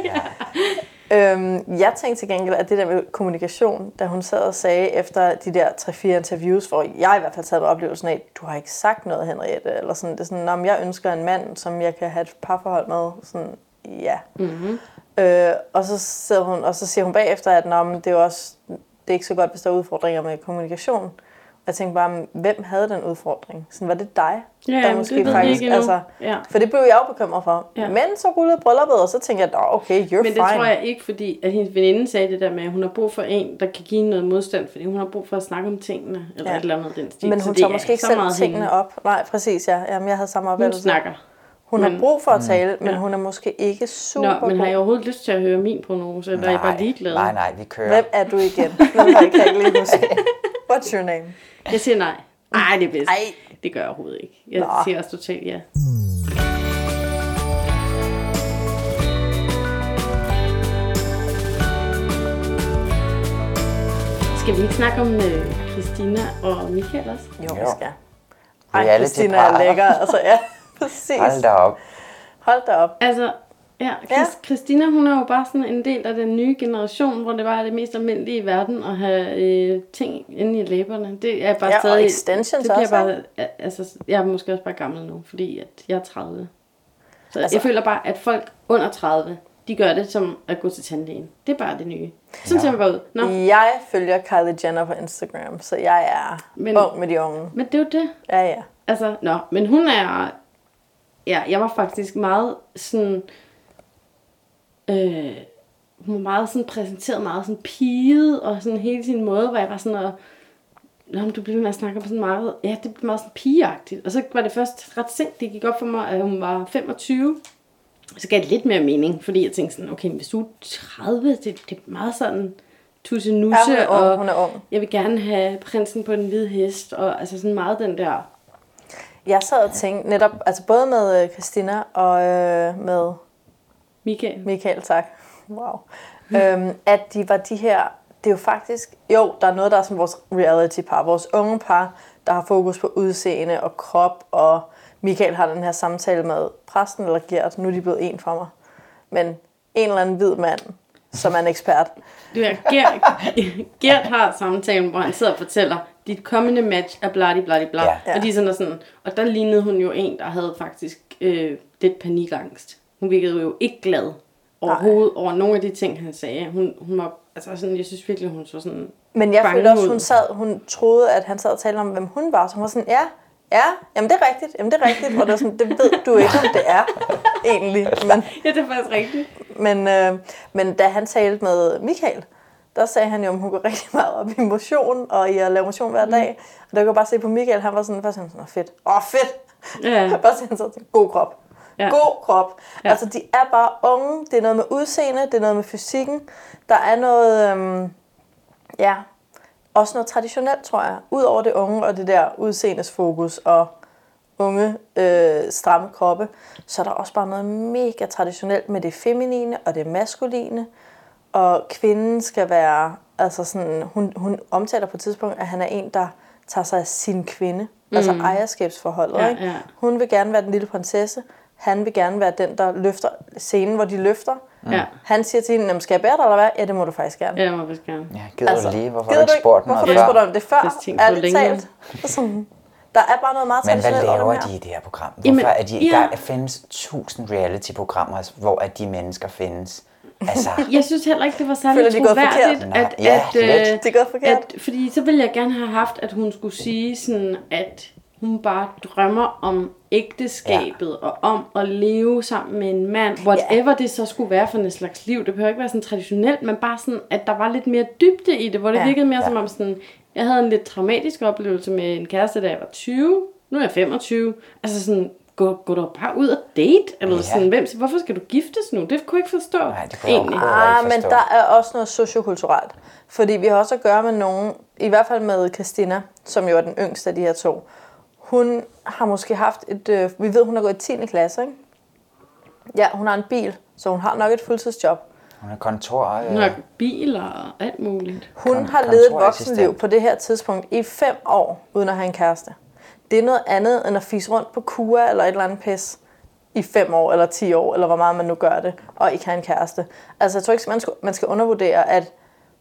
Øhm, jeg tænkte til gengæld, at det der med kommunikation, da hun sad og sagde efter de der 3-4 interviews, hvor jeg i hvert fald taget med oplevelsen af, du har ikke sagt noget, Henriette, eller sådan, det er sådan, om jeg ønsker en mand, som jeg kan have et parforhold med, sådan, ja. Mm-hmm. Øh, og så sidder hun, og så siger hun bagefter, at Nå, men det er jo også, det er ikke så godt, hvis der er udfordringer med kommunikation. Og jeg tænkte bare, hvem havde den udfordring? Sådan, var det dig? Ja, jamen, det ved vi ikke endnu. Ja. For det blev jeg jo bekymret for. Ja. Men så rullede brylluppet, og så tænkte jeg, "Nå, okay, you're Men det fine. tror jeg ikke, fordi at hendes veninde sagde det der med, at hun har brug for en, der kan give noget modstand, fordi hun har brug for at snakke om tingene, eller Ja. et eller andet den stil. Men hun det tager er måske ikke selv tingene hende. op. Nej, præcis, ja. Jamen, jeg havde samme Hun oplevelse. snakker. Hun men- har brug for at tale, men Ja. hun er måske ikke super Nå, men har god. jeg overhovedet lyst til at høre min prognose, eller er jeg bare ligeglad? nej, nej, vi kører. Hvem er du igen? Kan jeg ikke lige huske. What's your name? Jeg siger nej. Nej, det er bedst. Ej. Det gør jeg overhovedet ikke. Jeg Nå. siger også totalt ja. Skal vi ikke snakke om øh, Christina og Michael også? Jo, vi Jo. skal. Ej, Christina er lækker. Altså, ja, præcis. Hold da op. Hold da op. Altså, ja, Chris, Ja. Christina, hun er jo bare sådan en del af den nye generation, hvor det bare er det mest almindelige i verden at have øh, ting inde i læberne. Det er bare Ja, og stadig... extensions det bliver også, bare, altså, jeg er måske også bare gammel nu, fordi at jeg er 30. Så altså, jeg føler bare, at folk under 30, de gør det som at gå til tandlægen. Det er bare det nye. Sådan ser man bare ud. Nå, Jeg følger Kylie Jenner på Instagram, så jeg er men... ung med de unge. men det er jo det. Ja, ja. Altså, nå, men hun er... Ja, jeg var faktisk meget sådan... Øh, hun var meget sådan præsenteret meget sådan piget, og sådan hele sin måde, hvor jeg var sådan, og, Nå, du bliver ved med at snakke om sådan meget, ja, det blev meget sådan pigeagtigt. Og så var det først ret sent, det gik op for mig, at hun var 25. Så gav det lidt mere mening, fordi jeg tænkte sådan, okay, hvis du er 30, det, det er meget sådan tusse nusse, Ja, hun er ung, og hun er ung. jeg vil gerne have prinsen på den hvide hest, og altså sådan meget den der, Jeg sad og tænkte netop, altså både med øh, Christina og øh, med Michael. Michael, tak. Wow. øhm, at de var de her, det er jo faktisk, jo, der er noget, der er som vores reality par, vores unge par, der har fokus på udseende og krop, og Michael har den her samtale med præsten eller Gert, nu er de blevet en for mig. Men en eller anden hvid mand, som er en ekspert. Du ved, Gert, Gert har samtalen, hvor han sidder og fortæller, dit kommende match er bladi bladi bla. Ja. Og, de er sådan og, sådan, og der lignede hun jo en, der havde faktisk øh, lidt panikangst. Hun virkede jo ikke glad overhovedet over nogle af de ting, han sagde. Hun, hun var, altså sådan, jeg synes virkelig, hun så sådan Men jeg følte også, hun, sad, hun troede, at han sad og talte om, hvem hun var. Så hun var sådan, ja, ja, jamen det er rigtigt, jamen det er rigtigt. Og det, var sådan, det ved du ikke, om det er egentlig. Men, Ja, det er faktisk rigtigt. men, øh, men da han talte med Michael, der sagde han jo, at hun går rigtig meget op i motion, og i at lave motion hver dag. Og der kunne jeg bare se på Michael, han var sådan, først sådan, "Åh, fedt, åh fedt. Ja. bare sådan, så god krop. Ja. God krop. Ja. Altså, de er bare unge. Det er noget med udseende, det er noget med fysikken. Der er noget, øhm, ja, også noget traditionelt, tror jeg. Udover det unge og det der udseendes fokus og unge, øh, stramme kroppe, så er der også bare noget mega traditionelt med det feminine og det maskuline. Og kvinden skal være, altså sådan, hun, hun omtaler på et tidspunkt, at han er en, der tager sig af sin kvinde. Mm. Altså ejerskabsforholdet. Ja, ikke? ja. Hun vil gerne være den lille prinsesse. Han vil gerne være den, der løfter scenen, hvor de løfter. Ja. Han siger til hende, "Jamen, skal jeg bære dig, eller hvad? Ja, det må du faktisk gerne. Ja, det må jeg gerne. Ja, gider du lige? Hvorfor du ikke spurgt mig Hvorfor har du ikke før? spurgt om det før? Længere. talt. Det er sådan, der er bare noget meget Men hvad laver de i det her program? Hvorfor Jamen, er de, ja. der findes tusind reality-programmer, hvor at de mennesker findes. Altså, Jeg synes heller ikke, det var særlig Føler er troværdigt, forkert? at, Nej, ja, at, øh. Det er gået forkert. at, fordi så ville jeg gerne have haft, at hun skulle sige sådan, at hun bare drømmer om ægteskabet ja. og om at leve sammen med en mand. Whatever ja. det så skulle være for en slags liv. Det behøver ikke være sådan traditionelt, men bare sådan, at der var lidt mere dybde i det, hvor det ja. virkede mere Ja. som om sådan, jeg havde en lidt traumatisk oplevelse med en kæreste, da jeg var 20. Nu er jeg 25. Altså sådan, gå, gå dog bare ud og date. Eller Ja. sådan, hvem, hvorfor skal du giftes nu? Det kunne jeg ikke forstå. Nej, det kunne jeg overhovedet Ah, ikke men der er også noget sociokulturelt. Fordi vi har også at gøre med nogen, i hvert fald med Christina, som jo er den yngste af de her to. Hun har måske haft et, øh, vi ved, hun har gået i 10. klasse, ikke? Ja, hun har en bil, så hun har nok et fuldtidsjob. Hun er kontor... Hun Øh, har biler og alt muligt. Hun Kon- har levet et voksenliv på det her tidspunkt i fem år, uden at have en kæreste. Det er noget andet, end at fise rundt på kura eller et eller andet pis i fem år eller 10 år, eller hvor meget man nu gør det, og ikke have en kæreste. Altså, jeg tror ikke, man skal, man skal undervurdere, at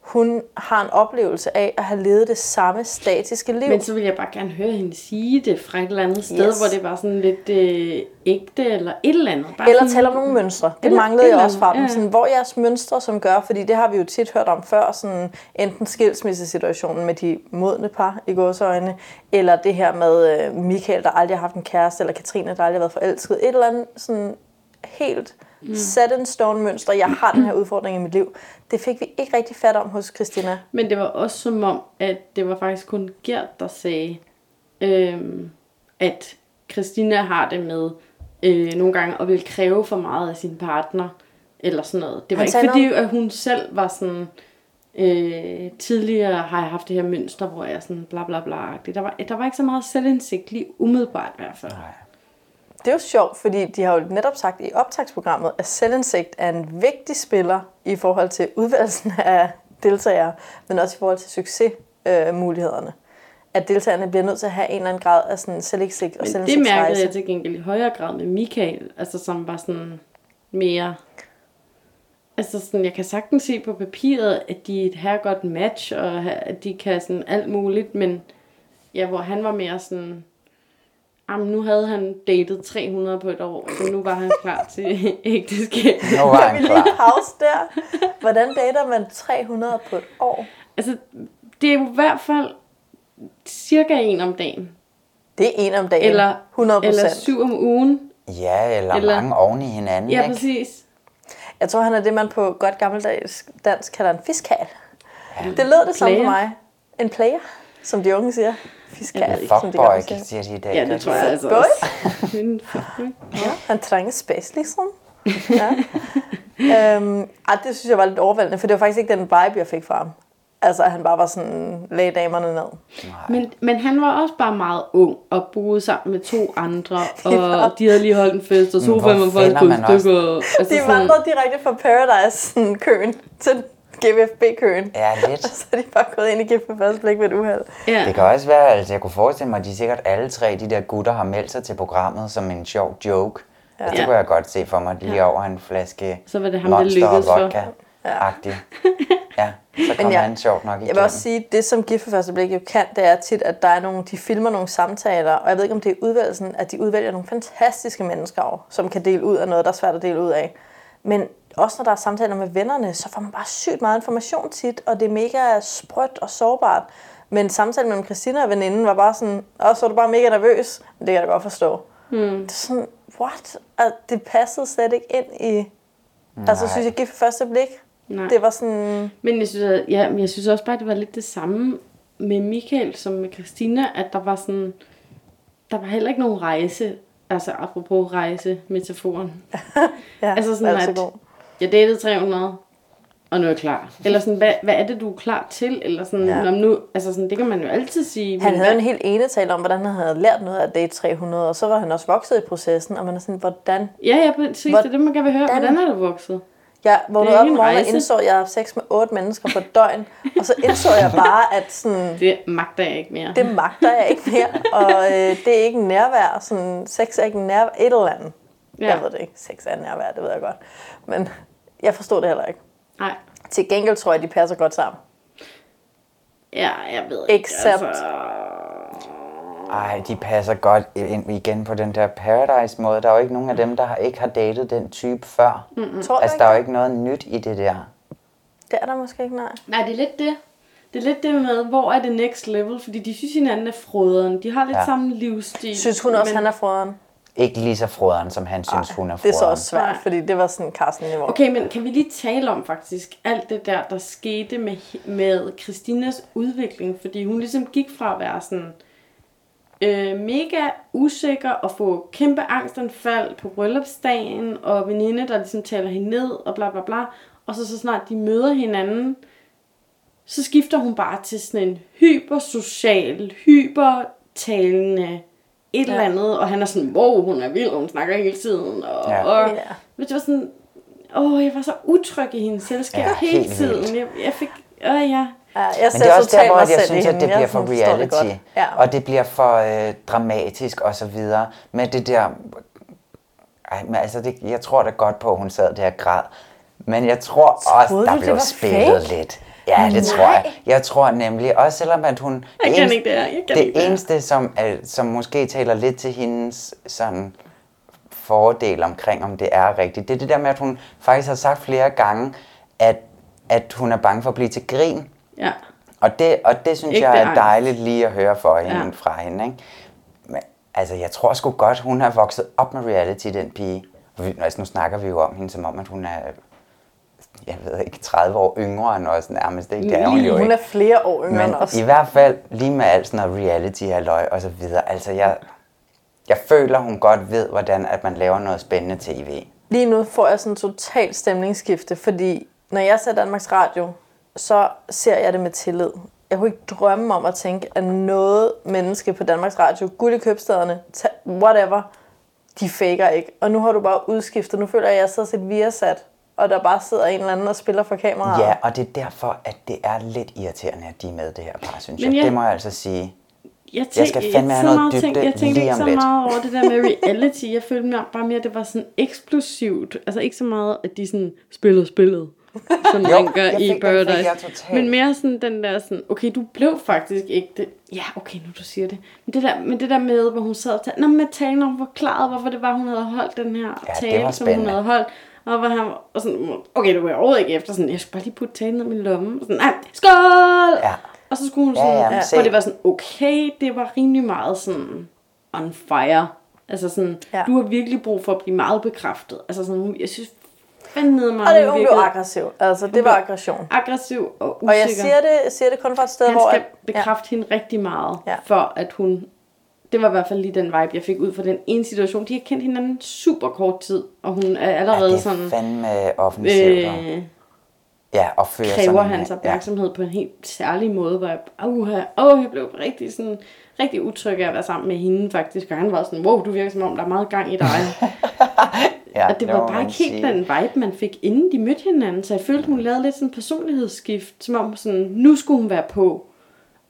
hun har en oplevelse af at have levet det samme statiske liv. Men så vil jeg bare gerne høre hende sige det fra et eller andet sted, Yes. hvor det var sådan lidt øh, ægte eller et eller andet. Bare Eller sådan, tale om nogle mønstre. Det Eller- manglede jeg også fra dem. ja. Sådan, hvor jeres mønstre, som gør, fordi det har vi jo tit hørt om før, sådan enten skilsmissesituationen med de modne par i gåsøjne, eller det her med øh, Michael, der aldrig har haft en kæreste, eller Katrine, der aldrig har været forelsket. Et eller andet sådan helt mm. set in stone mønster. Jeg har den her udfordring i mit liv. Det fik vi ikke rigtig fat om hos Christina. Men det var også som om, at det var faktisk kun Gert, der sagde, øhm, at Christina har det med øh, nogle gange at vil kræve for meget af sin partner, eller sådan noget. Det var Han ikke fordi, noget at hun selv var sådan, øh, tidligere har jeg haft det her mønster, hvor jeg sådan bla bla bla. Der var, der var ikke så meget selvindsigt lige umiddelbart i hvert fald. Det er jo sjovt, fordi de har jo netop sagt i optagsprogrammet, at selvindsigt er en vigtig spiller i forhold til udvalgelsen af deltagere, men også i forhold til succesmulighederne. At deltagerne bliver nødt til at have en eller anden grad af sådan selvindsigt og Men det mærkede jeg til gengæld i højere grad med Michael, altså som var sådan mere... Altså sådan, jeg kan sagtens se på papiret, at de er et her godt match, og at de kan sådan alt muligt, men ja, hvor han var mere sådan, jamen nu havde han datet 300 på et år, så nu var han klar til ægteskab. nu var han vi lige klar. pause der? Hvordan dater man 300 på et år? Altså, det er jo i hvert fald cirka en om dagen, Det er en om dagen. eller, 100 eller syv om ugen. Ja, eller, Eller- mange oven i hinanden, Ja, ikke? præcis. Jeg tror, han er det, man på godt gammeldags dansk kalder en fiskal. Det lød det samme for mig. En player, som de unge siger. Fiskal, de Fuckboy, gamle siger. siger de i dag. Ja, det de tror jeg altså også. Ja, han trænger space, ligesom. Ja. øhm, ej, det synes jeg var lidt overvældende, for det var faktisk ikke den vibe, jeg fik fra ham. Altså, at han bare var sådan, lagde damerne ned. Men, men han var også bare meget ung og boede sammen med to andre, og de havde lige holdt en fest, og sofaen var faktisk på et stykke. Altså De sådan, vandrede direkte fra Paradise-køen til GVFB-køen. Ja, Og lidt. så er de bare gået ind i på første blik ved et uheld. ja. Det kan også være, altså jeg kunne forestille mig, at de sikkert alle tre, de der gutter, har meldt sig til programmet som en sjov joke. Ja. Altså, det Ja. kunne jeg godt se for mig, lige over en flaske Så var det ham, der monster og lykkedes for. vodka. Agtig. Ja, så kom jeg- han sjovt nok Jeg igennem. vil også sige, at det som gift ved første blik jo kan, det er tit, at der er nogle, de filmer nogle samtaler, og jeg ved ikke, om det er udvalgelsen, at de udvælger nogle fantastiske mennesker, som kan dele ud af noget, der er svært at dele ud af. Men også når der er samtaler med vennerne, så får man bare sygt meget information tit, og det er mega sprødt og sårbart. Men samtalen mellem Christina og veninden var bare sådan, og så var du bare mega nervøs. Det kan jeg da godt forstå. Hmm. Det er sådan, what? At det passede slet ikke ind i... Altså, synes jeg, gift ved første blik. Nej. Det var sådan... Men jeg synes, at, ja, men jeg synes også bare, at det var lidt det samme med Michael som med Christina, at der var sådan, der var heller ikke nogen rejse, altså apropos rejse-metaforen. Ja, Altså sådan, at god. Jeg datede 300, og nu er jeg klar. Eller sådan, hvad, hvad er det, du er klar til? Eller sådan, Ja. nu, altså sådan, det kan man jo altid sige. Han havde hvad- en helt ene tale om, hvordan han havde lært noget af Date 300, og så var han også vokset i processen, og man er sådan, hvordan? Ja, ja, præcis. Hvor- Det er det, man kan vil høre. Hvordan- Hvordan er du vokset? Jeg vågnede Det er op morgenen indså, at jeg har sex med otte mennesker på døgn. Og så indså jeg bare, at sådan, Det magter jeg ikke mere. det magter jeg ikke mere. Og øh, det er ikke nærvær. Sådan, sex er ikke nærvær. Et eller andet. Ja. Jeg ved det ikke. Sex er nærvær, det ved jeg godt. Men jeg forstod det heller ikke. Nej. Til gengæld tror jeg, de passer godt sammen. Ja, jeg ved ikke. Except- Altså, Ej, de passer godt ind igen på den der Paradise-måde. Der er jo ikke nogen af dem, der har, ikke har datet den type før. Mm-hmm. Tror du Altså, ikke der er jo ikke noget nyt i det der. Det er der måske ikke, nej. nej, det er lidt det. Det er lidt det med, hvor er det next level? Fordi de synes hinanden er froderen. De har lidt ja. samme livsstil. Synes hun også, men- han er froderen? Ikke lige så froderen, som han synes, hun er Det er så froderen. også svært, Nej. fordi det var sådan Carsten-niveau. Okay, men kan vi lige tale om faktisk alt det der, der skete med, med Christinas udvikling? Fordi hun ligesom gik fra at være sådan øh, mega usikker og få kæmpe angstanfald på bryllupsdagen, og veninde, der ligesom taler hende ned, og bla bla bla. Og så så snart de møder hinanden, så skifter hun bare til sådan en hypersocial, hypertalende et eller andet, og han er sådan, wow, hun er vild, og hun snakker hele tiden, og, Ja. ja. og Ja. det var sådan, åh, jeg var så utryg i hendes selskab Ja, ja, hele helt tiden. vildt. Jeg, jeg fik, åh ja, Ja, jeg Men det er også der, totalt hvor jeg synes, at det bliver for det reality. godt. Ja. Og det bliver for øh, dramatisk og så videre. Med det der... Ej, men altså, det, jeg tror da godt på, at hun sad der og græd. Men jeg tror også, Troede der du, det blev var spillet fake? lidt. Ja, det tror jeg. Jeg tror nemlig, også selvom at hun... Jeg det kan eneste- ikke det her, jeg kan det ikke eneste, som, er, som måske taler lidt til hendes sådan fordel omkring, om det er rigtigt, det er det der med, at hun faktisk har sagt flere gange, at, at hun er bange for at blive til grin. ja. Og det, og det synes Ægte jeg er angst. dejligt lige at høre for hende, Ja. fra hende. Ikke? Men, altså, jeg tror sgu godt, hun har vokset op med reality, den pige. Altså, nu snakker vi jo om hende, som om, at hun er, jeg ved ikke, 30 år yngre end os nærmest. Ikke? Det er hun jo Hun er flere år yngre end Men os. i hvert fald lige med alt sådan noget reality halløj og så videre. Altså, jeg, jeg føler, hun godt ved, hvordan at man laver noget spændende tv. Lige nu får jeg sådan en total stemningsskifte, fordi når jeg ser Danmarks Radio, så ser jeg det med tillid. Jeg kunne ikke drømme om at tænke, at noget menneske på Danmarks Radio, guld i købstederne, whatever, de faker ikke. Og nu har du bare udskiftet. Nu føler jeg, at jeg sidder og set Viasat, og der bare sidder en eller anden og spiller for kameraet. Ja, og det er derfor, at det er lidt irriterende, at de er med det her par, synes Men jeg. jeg- Det må jeg altså sige. Jeg, Jeg skal fandme have noget meget tænk- dybde Jeg tænkte lige ikke om så lidt. meget over det der med reality. Jeg følte mig bare mere, at det var sådan eksplosivt. Altså ikke så meget, at de sådan spillede spillet, som Jo, man gør jeg i Paradise. jeg. Men mere sådan den der sådan, okay, du blev faktisk ikke det. Ja, okay, nu du siger det. Men det der, men det der med, hvor hun sad og talte, med talen, hun forklarede, hvorfor det var, hun havde holdt den her Ja, det tale, som hun havde holdt. Og hvor han og sådan, okay, du var overhovedet ikke efter sådan, jeg skulle bare lige putte talen ned i min lomme. Og sådan, nej, skål! Ja. Og så skulle hun sådan, ja, ja, ja, hvor det var sådan, okay, det var rimelig meget sådan on fire. Altså sådan, Ja. du har virkelig brug for at blive meget bekræftet. Altså sådan, jeg synes fandme Og meget, det, hun blev aggressiv. Altså, det var aggression. aggressiv og usikker. Og jeg siger det, siger det kun fra et sted, Han hvor... skal at- bekræfte hende rigtig meget, Ja. ja. for at hun... Det var i hvert fald lige den vibe, jeg fik ud fra den ene situation. De har kendt hinanden super kort tid, og hun er Ja, allerede det er sådan... fandme offensivt. og- Øh, Ja, og fører kræver sådan, hans ja. opmærksomhed på en helt særlig måde, hvor jeg, uh, oh, jeg blev rigtig, sådan, rigtig utryg af at være sammen med hende faktisk, og han var sådan, wow, du virker som om, der er meget gang i dig. Ja, og det var bare ikke helt den vibe, man fik, inden de mødte hinanden, så jeg følte, hun lavede lidt sådan en personlighedsskift, som om sådan, nu skulle hun være på,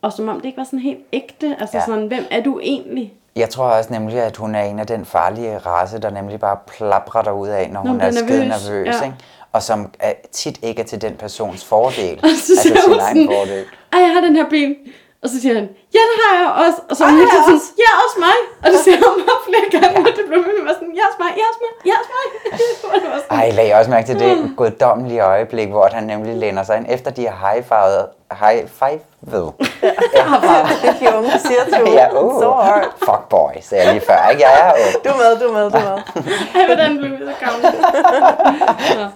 og som om det ikke var sådan helt ægte, altså Ja. sådan, hvem er du egentlig? Jeg tror også nemlig, at hun er en af den farlige race, der nemlig bare plaprer derud af, når Når hun er bliver skide nervøs, nervøs. ja. Ikke? Og som er, tit ikke er til den persons fordel. Og så altså sin egen sådan, fordel. ej, jeg har den her bil. Og så siger han, ja, det har jeg også. Og så er hun jeg sådan, også. ja, også mig. Og det siger hun bare flere gange, og det blev med være sådan, ja, også mig, ja, også mig, ja, også mig. Sådan, Ej, lagde jeg også mærke til det guddommelige øjeblik, hvor han nemlig læner sig ind, efter de har high-fivet. High-fivet. Det de unge siger til ja, uh, So hard. fuck boy, sagde jeg lige før. Ikke? Jeg er ung. Du er med, du er med, du er med. Ej, hvordan blev vi så gamle?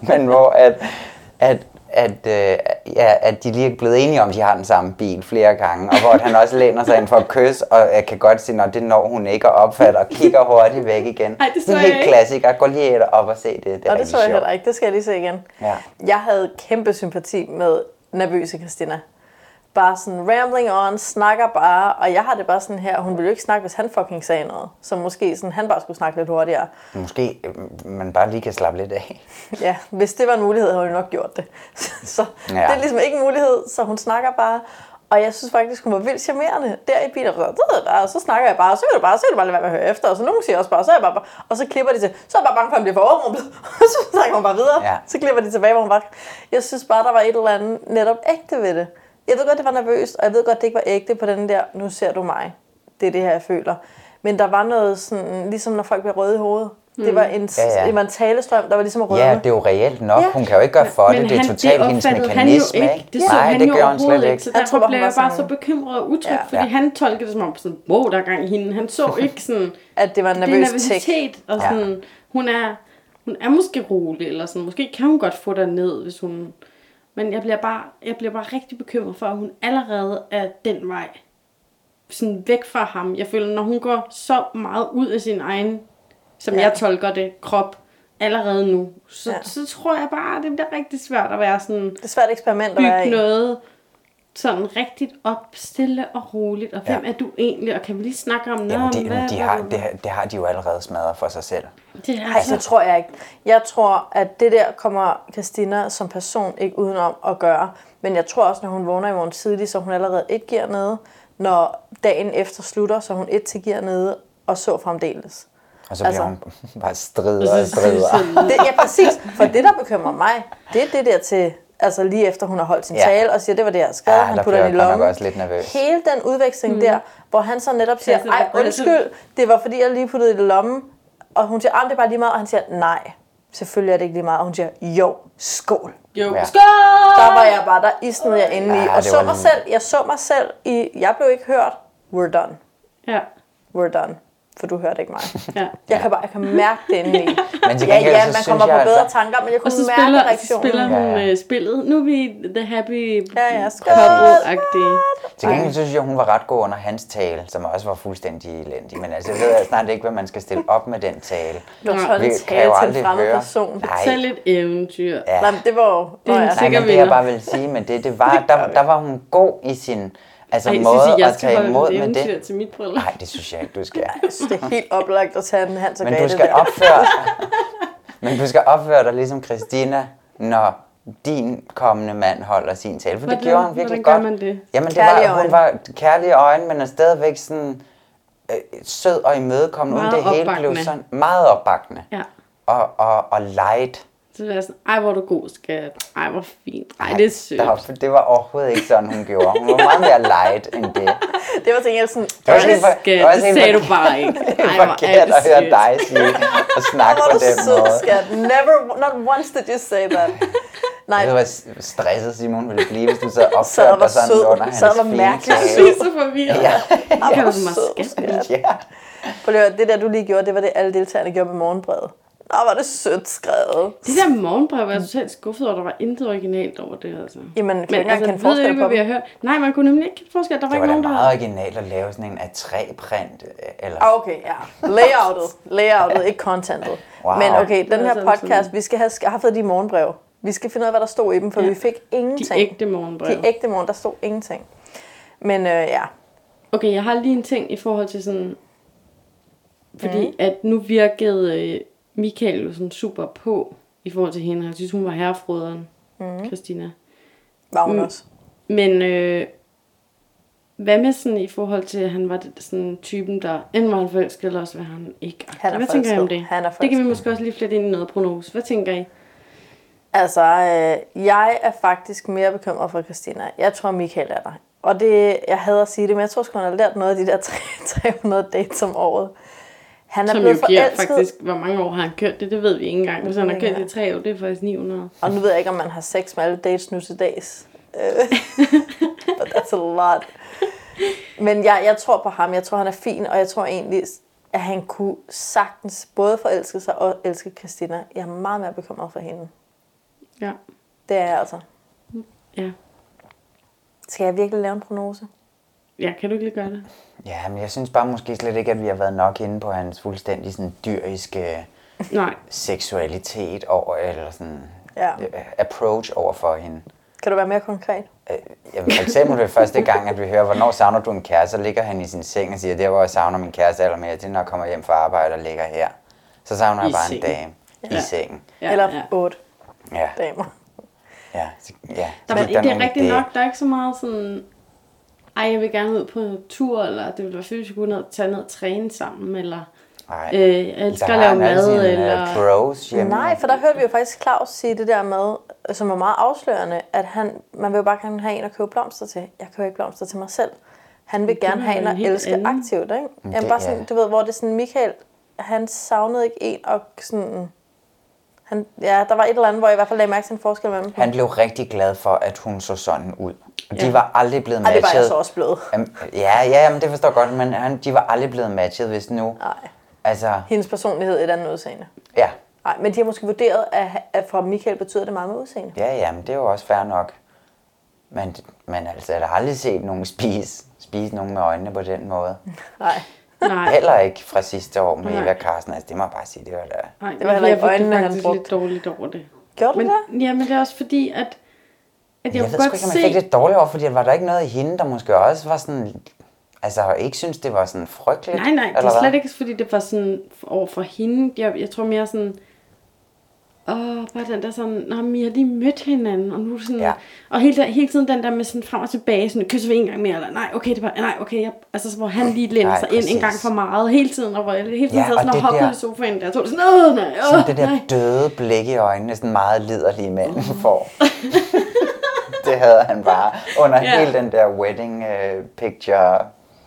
men hvor at, at, at, øh, ja, at de lige er blevet enige om, at de har den samme bil flere gange, og hvor han også læner sig ind for at kysse, og jeg kan godt se, når det når hun ikke og opfatter, og kigger hurtigt væk igen. Ej, det så er helt klassiker. Gå lige op og se det. Det er Og det så jeg sjovt. heller ikke. Det skal jeg lige se igen. Ja. Jeg havde kæmpe sympati med nervøse Christina. Bare sådan rambling on, snakker bare, og jeg har det bare sådan her, hun ville jo ikke snakke, hvis han fucking sagde noget. Så måske sådan, han bare skulle snakke lidt hurtigere. Måske øh, man bare lige kan slappe lidt af. Ja, hvis det var en mulighed, havde hun nok gjort det. Så ja. det er ligesom ikke en mulighed, så hun snakker bare. Og jeg synes faktisk, hun var vildt charmerende. Der i bilen, og så, og så snakker jeg bare, og så kan du bare, så kan du bare lade være med at høre efter. Og så nogen siger også bare, så er jeg bare, og så klipper de til, så er jeg bare bange for, at han bliver for overrumplet. Og så snakker hun bare videre. Ja. Så klipper de tilbage, hvor hun bare, jeg synes bare, der var et eller andet netop ægte ved det. Jeg ved godt, det var nervøst, og jeg ved godt, det ikke var ægte på den der, nu ser du mig. Det er det her, jeg føler. Men der var noget sådan, ligesom når folk bliver røde i hovedet. Det var en, Ja, ja. det var en talestrøm, der var ligesom at rødme. Ja, det er jo reelt nok. Ja. Hun kan jo ikke gøre for det. Det er totalt hendes opfattede han jo mekanisme, ikke. Det så Nej, han det jo gør hun slet ikke. Så Jeg derfor tror bare, blev jeg var bare så sådan- bekymret og utryg, Ja. fordi Ja. han tolkede det som om sådan, wow, der er gang i hende. Han så ikke sådan, At det var en er nervøs nervøsitet, og sådan, hun er, hun er måske rolig, eller sådan, måske kan hun godt få dig ned, hvis hun, men jeg bliver bare, jeg bliver bare rigtig bekymret for, at hun allerede er den vej, sådan væk fra ham. Jeg føler, når hun går så meget ud af sin egen, som Ja. jeg tolker det, krop, allerede nu, så, Ja. så tror jeg bare, at det bliver rigtig svært at være sådan, Det er svært eksperiment at være i. noget sådan rigtigt op, stille og roligt, og hvem Ja. er du egentlig, og kan vi lige snakke om noget Jamen, de, hvad, de har, det, det har de jo allerede smadret for sig selv. Det er Nej, altså, det tror jeg ikke. Jeg tror, at det der kommer Christina som person ikke udenom at gøre. Men jeg tror også, når hun vågner i morgen tidlig, så hun allerede et giver nede. Når dagen efter slutter, så hun et til giver nede og så fremdeles. Og så bliver Altså- hun bare strider Og strider. Det, ja, præcis. For det, der bekymrer mig, det er det der til, altså lige efter hun har holdt sin Ja. tale og siger, det var det, jeg har skrevet, Ja, han der putter den i lommen. også lidt nervøs. Hele den udveksling mm. der, hvor han så netop siger, ej undskyld, det var fordi, jeg lige puttede det i lommen. Og hun siger, ah, det er bare lige meget, og han siger, nej, selvfølgelig er det ikke lige meget. Og hun siger, jo, skål. jo, Ja. skål! Der var jeg bare, der isnede jeg inde i. Ja, og så var mig lige- selv, jeg så mig selv i, jeg blev ikke hørt, we're done, Ja, we're done. For du hørte ikke mig. ja. Jeg kan bare, jeg kan mærke det inde i. Men til Ja, ja, man kommer på bedre altså- tanker, men jeg Og kunne så mærke spiller, så reaktionen. spiller hun Ja, ja. øh, spillet. Nu er vi the happy Ja, ja, couple-agtige. Til gengæld synes jeg, hun var ret god under hans tale, som også var fuldstændig elendig. Men altså, jeg ved snart ikke, hvad man skal stille op med den tale. Du har Vi en kan tale jo til en aldrig fremmed høre. person. Nej, Tag lidt eventyr. ja. Nej, men det var jo... Det er en. Nej, men det jeg bare vil sige med det, det var, der, der var hun god i sin altså, Ej, synes måde I, jeg at skal tage imod med det. til mit bryllup? Nej, det synes jeg ikke, du skal. Jeg synes, det er helt oplagt at tage en Hans og Men du skal der. opføre, men du skal opføre dig ligesom Christina, når din kommende mand holder sin tale. For det Hvordan- gjorde han virkelig godt. man det? Jamen, det Kærlige var, hun øjne. var kærlige øjne, men er stadigvæk sådan øh, sød og imødekommende, uden det hele blev sådan meget opbakkende. Ja. Og, og, og light. Så er jeg sådan, ej, hvor er du god, skat. Ej, hvor fint. Ej, det er sødt. Var, det var overhovedet ikke sådan, hun gjorde. Hun var meget mere light end det. Det var til gengæld sådan... Det var Ej, for- skat, var det sådan sagde helt du bare ikke. Ej, hvor er det at høre dig sige og snakke på var den sød, måde. skat. Never, not once did you say that. Nej, Det var stresset, Simon ville blive, hvis du sad opførte var dig sådan sød. under hans og var fine mærkelig tale. sød. Jeg er så forvirret. Ja. Jeg hvor kalder mig sød, skat. ja. Prøv lige at det der, du lige gjorde, det var det, alle deltagerne gjorde med morgenbrevet. Nå, var det sødt skrevet. Det der morgenbrev var jeg totalt skuffet over, der var intet originalt over det, altså. Jamen, kan Men ikke altså, jeg forskel ikke, på vi har hørt. Nej, man kunne nemlig ikke kende forskel. Der var Det var ikke nogen, der meget originalt at lave sådan en A3-print. Eller... Ah, okay, ja. Layoutet. Layoutet, ikke contentet. Wow. Men okay, den her er podcast, sådan- vi skal have har fået de morgenbrev. Vi skal finde ud af, hvad der stod i dem, for Ja. vi fik ingenting. De ægte morgenbrev. De ægte morgen, der stod ingenting. Men øh, ja, Okay, jeg har lige en ting i forhold til sådan... Fordi mm. at nu virkede øh, Michael jo sådan super på i forhold til hende. Jeg synes, hun var herrefrøderen, mm. Christina. var hun Mm. også. Men øh, hvad med sådan i forhold til, at han var sådan typen, der enten var han forelsket, eller også var han ikke. Han er hvad tænker I om forelsket. det? Han er det kan vi forelsket. måske også lige flette ind i noget prognose. Hvad tænker I? Altså, øh, jeg er faktisk mere bekymret for Christina. Jeg tror, Michael er der. Og det, jeg hader at sige det, men jeg tror sgu, han har lært noget af de der 300 dates om året. Han er Som jo blevet giver forelsket. faktisk, hvor mange år har han kørt det, det ved vi ikke engang. Hvis han har kørt det i tre år, det er faktisk 900. Og nu ved jeg ikke, om man har sex med alle dates nu til dags. Øh, But that's a lot. Men jeg, jeg tror på ham. Jeg tror, han er fin, og jeg tror egentlig, at han kunne sagtens både forelske sig og elske Christina. Jeg er meget mere bekymret for hende. Ja. Det er jeg altså. Ja. Skal jeg virkelig lave en prognose? Ja, kan du ikke lige gøre det? Ja, men jeg synes bare måske slet ikke, at vi har været nok inde på hans fuldstændig sådan dyriske Nej. seksualitet over, eller sådan Ja. øh, approach over for hende. Kan du være mere konkret? Jamen, for eksempel ved første gang, at vi hører, hvornår savner du en kæreste, så ligger han i sin seng og siger, det er, hvor jeg savner min kæreste allermest, det er, når jeg kommer hjem fra arbejde og ligger her. Så savner jeg I bare en sengen. dame i Ja. sengen. Ja, Eller ja. otte Ja, damer. ja, så- ja. Der, var, er det er rigtigt nok, der er ikke så meget sådan, ej, jeg vil gerne ud på en tur, eller det ville være fedt, hvis vi kunne ned, tage ned og træne sammen, eller Ej. øh, jeg elsker Der at lave mad, sine, eller... øh, bros hjemme. Nej, for der hørte vi jo faktisk Claus sige det der med, som var meget afslørende, at han, man vil jo bare gerne have en at købe blomster til. Jeg køber ikke blomster til mig selv. Han vil det gerne er have en at elske anden. aktivt, ikke? det- Jamen bare sådan, ja. du ved, hvor det er sådan, Michael, han savnede ikke en og sådan... Han, ja, der var et eller andet, hvor jeg i hvert fald lagde mærke til en forskel mellem dem. Han blev rigtig glad for, at hun så sådan ud. De Ja. var aldrig blevet Ej, matchet. det var jeg så også blevet. Jamen, Ja, ja, men det forstår jeg godt, men han, de var aldrig blevet matchet, hvis nu... Nej. Altså, Hendes personlighed er et andet udseende. ja. Nej, men de har måske vurderet, at, at for Michael betyder det meget med udseende. Ja, ja, men det er jo også fair nok. Men, men altså, jeg har aldrig set nogen spise, spise nogen med øjnene på den måde. Nej. Nej, Heller ikke fra sidste år med Nej. Eva Carsten. Altså, det må jeg bare sige, det var da... nej, Det var heller ikke jeg fik øjnene, han brugte. lidt dårligt over det. Gjorde du Men, det? ja, men det er også fordi, at, at jeg, Jeg, ved sgu godt ikke, om se... jeg fik lidt dårligt over, fordi var der ikke noget i hende, der måske også var sådan... Altså, ikke synes, det var sådan frygteligt? Nej, nej, det er slet hvad? ikke, fordi det var sådan over for hende. Jeg, jeg tror mere sådan, åh, bare den der sådan, nå, men I har lige mødt hinanden, og nu sådan, Ja. og hele, der, hele tiden den der med sådan frem og tilbage, sådan, kysser vi en gang mere, eller nej, okay, det var, nej, okay, jeg, altså, så hvor han lige læner Nej, sig ind en gang for meget, hele tiden, og hvor jeg hele tiden Ja, sad og sådan og det hoppede der- i sofaen, der, og tog sådan, åh, nej, åh, Sådan det der nej. døde blik i øjnene, sådan meget liderlige manden får. det havde han bare under Ja. hele den der wedding uh, picture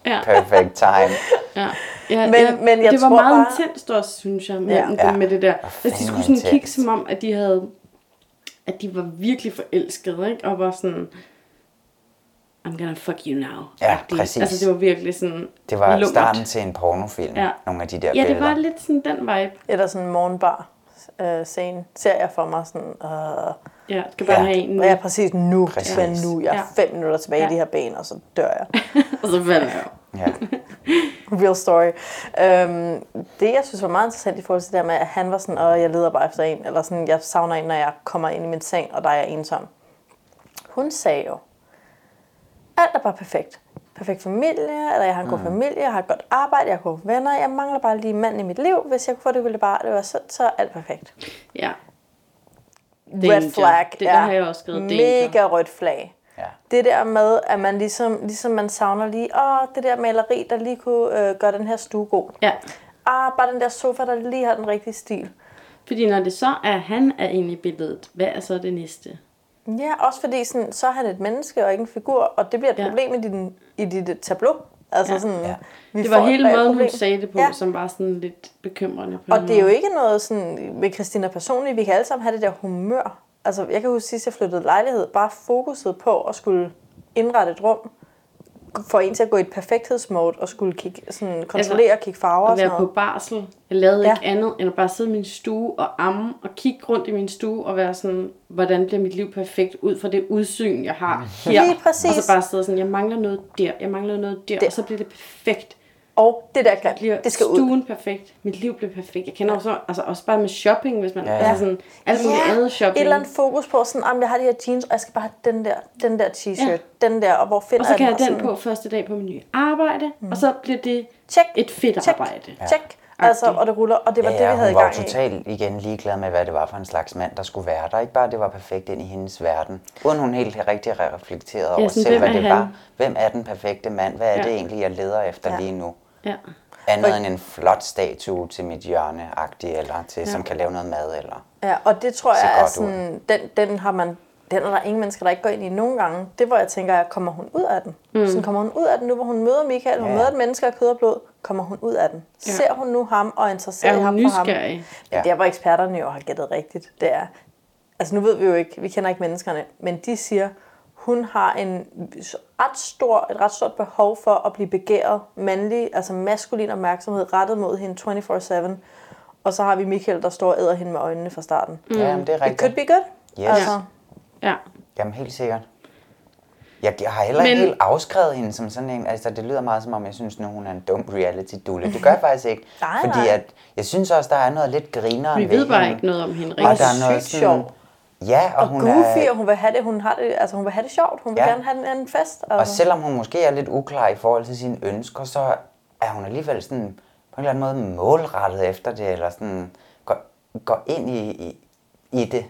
Ja. perfect time. Ja. Ja, Men- ja, men jeg det var tror meget bare- intenst også, synes jeg, med, Ja. ja. Med det der. Altså, de skulle sådan kigge som om, at de havde at de var virkelig forelskede, ikke? Og var sådan, I'm gonna fuck you now. Ja, agtigt. præcis. Altså, det var virkelig sådan Det var lummert. starten til en pornofilm, Ja. nogle af de der Ja, det billeder. var lidt sådan den vibe. Eller sådan en morgenbar øh, scene. Ser jeg for mig sådan... Øh, Ja, skal bare Ja. have en nu. Ja, præcis nu. Præcis. Præcis. nu. Jeg er Ja. fem minutter tilbage Ja. i de her ben, og så dør jeg. Og så falder jeg. Ja. Real story. Øhm, det, jeg synes var meget interessant i forhold til det der med, at han var sådan, at jeg leder bare efter en, eller sådan, jeg savner en, når jeg kommer ind i min seng, og der er jeg ensom. Hun sagde jo, alt er bare perfekt. Perfekt familie, eller jeg har en god familie, jeg har et godt arbejde, jeg har gode venner, jeg mangler bare lige mand i mit liv. Hvis jeg kunne få det, ville det bare, det var så, så er alt perfekt. Ja. Red Danger. flag Det der er har jeg også skrevet, danger. mega rødt flag. Ja. Det der med, at man ligesom, ligesom man savner lige, åh, det der maleri, der lige kunne øh, gøre den her stue god. Ja. Ah, bare den der sofa, der lige har den rigtige stil. Fordi når det så er, han er inde i billedet, hvad er så det næste? Ja, også fordi sådan, så er han et menneske og ikke en figur, og det bliver et Ja. problem i, din, i dit tableau. Altså Ja. sådan, Ja. vi Det var hele måden, hun sagde det på, Ja. som var sådan lidt bekymrende. På Og det er jo ikke noget sådan, med Christina personligt, vi kan alle sammen have det der humør. Altså, jeg kan huske sidst, jeg flyttede lejlighed, bare fokuset på at skulle indrette et rum, for en til at gå i et perfekthedsmode og skulle kigge, sådan, kontrollere og kigge farver og at sådan være på barsel. Jeg lavede Ja. ikke andet, end at bare sidde i min stue og amme og kigge rundt i min stue og være sådan, hvordan bliver mit liv perfekt ud fra det udsyn, jeg har her. Lige præcis. Og så bare sidde sådan, jeg mangler noget der, jeg mangler noget der, Der. og så bliver det perfekt. Og det der Det bliver glat, det skal ud. stuen perfekt, mit liv bliver perfekt. Jeg kender også, altså også bare med shopping, hvis man, Ja, ja, ja. altså sådan, alt muligt andet et shopping. eller andet fokus på, sådan, om jeg har de her jeans, og jeg skal bare have den der, den der t-shirt, Ja. ja. den der, og hvor finder og så kan jeg den? den på første dag på min nye arbejde, mm. og så bliver det Check. et fedt Check. arbejde. Ja. Check. Altså, og det ruller, og det var Ja, det, vi ja, havde i hun var gang i. totalt igen ligeglad med, hvad det var for en slags mand, der skulle være der. Ikke bare, det var perfekt ind i hendes verden. Uden hun helt rigtig reflekterede over sådan, selv, hvad det han? var. Hvem er den perfekte mand? Hvad er Ja. det egentlig, jeg leder efter Ja. lige nu? Ja. Andet end en flot statue til mit hjørne eller til, som kan lave noget mad. Eller. Ja, og det tror jeg er sådan, den, den har man, den er der ingen mennesker, der ikke går ind i nogle gange. Det hvor jeg tænker, at kommer hun ud af den? Mm. Sådan kommer hun ud af den nu, hvor hun møder Michael, hun Ja. møder et menneske af kød og blod, kommer hun ud af den? Ja. Ser hun nu ham og er interesseret Er i hun ham for ham? Men Ja. der hvor eksperterne jo har gættet rigtigt, det er, altså nu ved vi jo ikke, vi kender ikke menneskerne, men de siger, hun har en ret stor, et ret stort behov for at blive begæret, mandlig, altså maskulin opmærksomhed rettet mod hende 24-7. Og så har vi Michael, der står og æder hende med øjnene fra starten. Mm. Ja, men det er It rigtigt. could be good. Yes. Altså, Ja. Jamen helt sikkert. Jeg, jeg har heller Men- ikke helt afskrevet hende som sådan en, altså det lyder meget som om, jeg synes nu, hun er en dum reality dulle. Det gør jeg faktisk ikke. Nej, fordi nej. at, jeg synes også, der er noget lidt grineren Vi ved bare hende. ikke noget om hende Og rigtigt. der er noget sådan, sjov. Ja, og, Og hun goofy, er, og hun vil have det, hun har det, altså hun vil have det sjovt. Hun vil Ja. gerne have en, en fest. Og selvom hun måske er lidt uklar i forhold til sine ønsker, så er hun alligevel sådan på en eller anden måde målrettet efter det, eller sådan går, går ind i, i, i det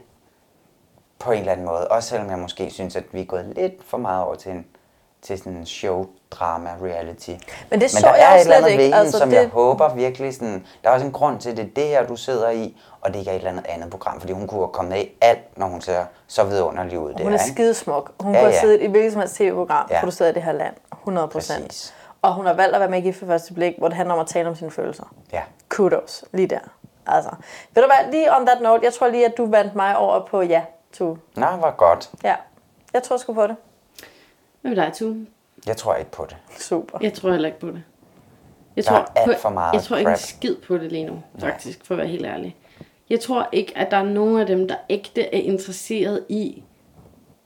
på en eller anden måde. Også selvom jeg måske synes, at vi er gået lidt for meget over til en til sådan en show, drama, reality. Men det så Men der jeg er et eller andet ikke. ved hende, Altså, som det- jeg håber virkelig sådan... Der er også en grund til, det det her, du sidder i, og det ikke er et eller andet andet program, fordi hun kunne have kommet med i alt, når hun ser så vidunderlig ud. Hun er ikke? skidesmuk. Hun Ja, kunne have ja. siddet i hvilket som helst tv-program, Ja. produceret i det her land. 100 procent. Og hun har valgt at være med i Gift for første blik, hvor det handler om at tale om sine følelser. Ja. Kudos, lige der. Altså, ved du hvad, lige on that note, jeg tror lige, at du vandt mig over på ja, to. Nå, hvor godt. Ja, jeg tror sgu på det. Hvad med dig, Tue? Jeg tror ikke på det. Super. Jeg tror heller ikke på det. Jeg Der tror, er alt på, for meget jeg tror ikke en crap. skid på det lige nu, faktisk, for at være helt ærlig. Jeg tror ikke, at der er nogen af dem, der ægte er interesseret i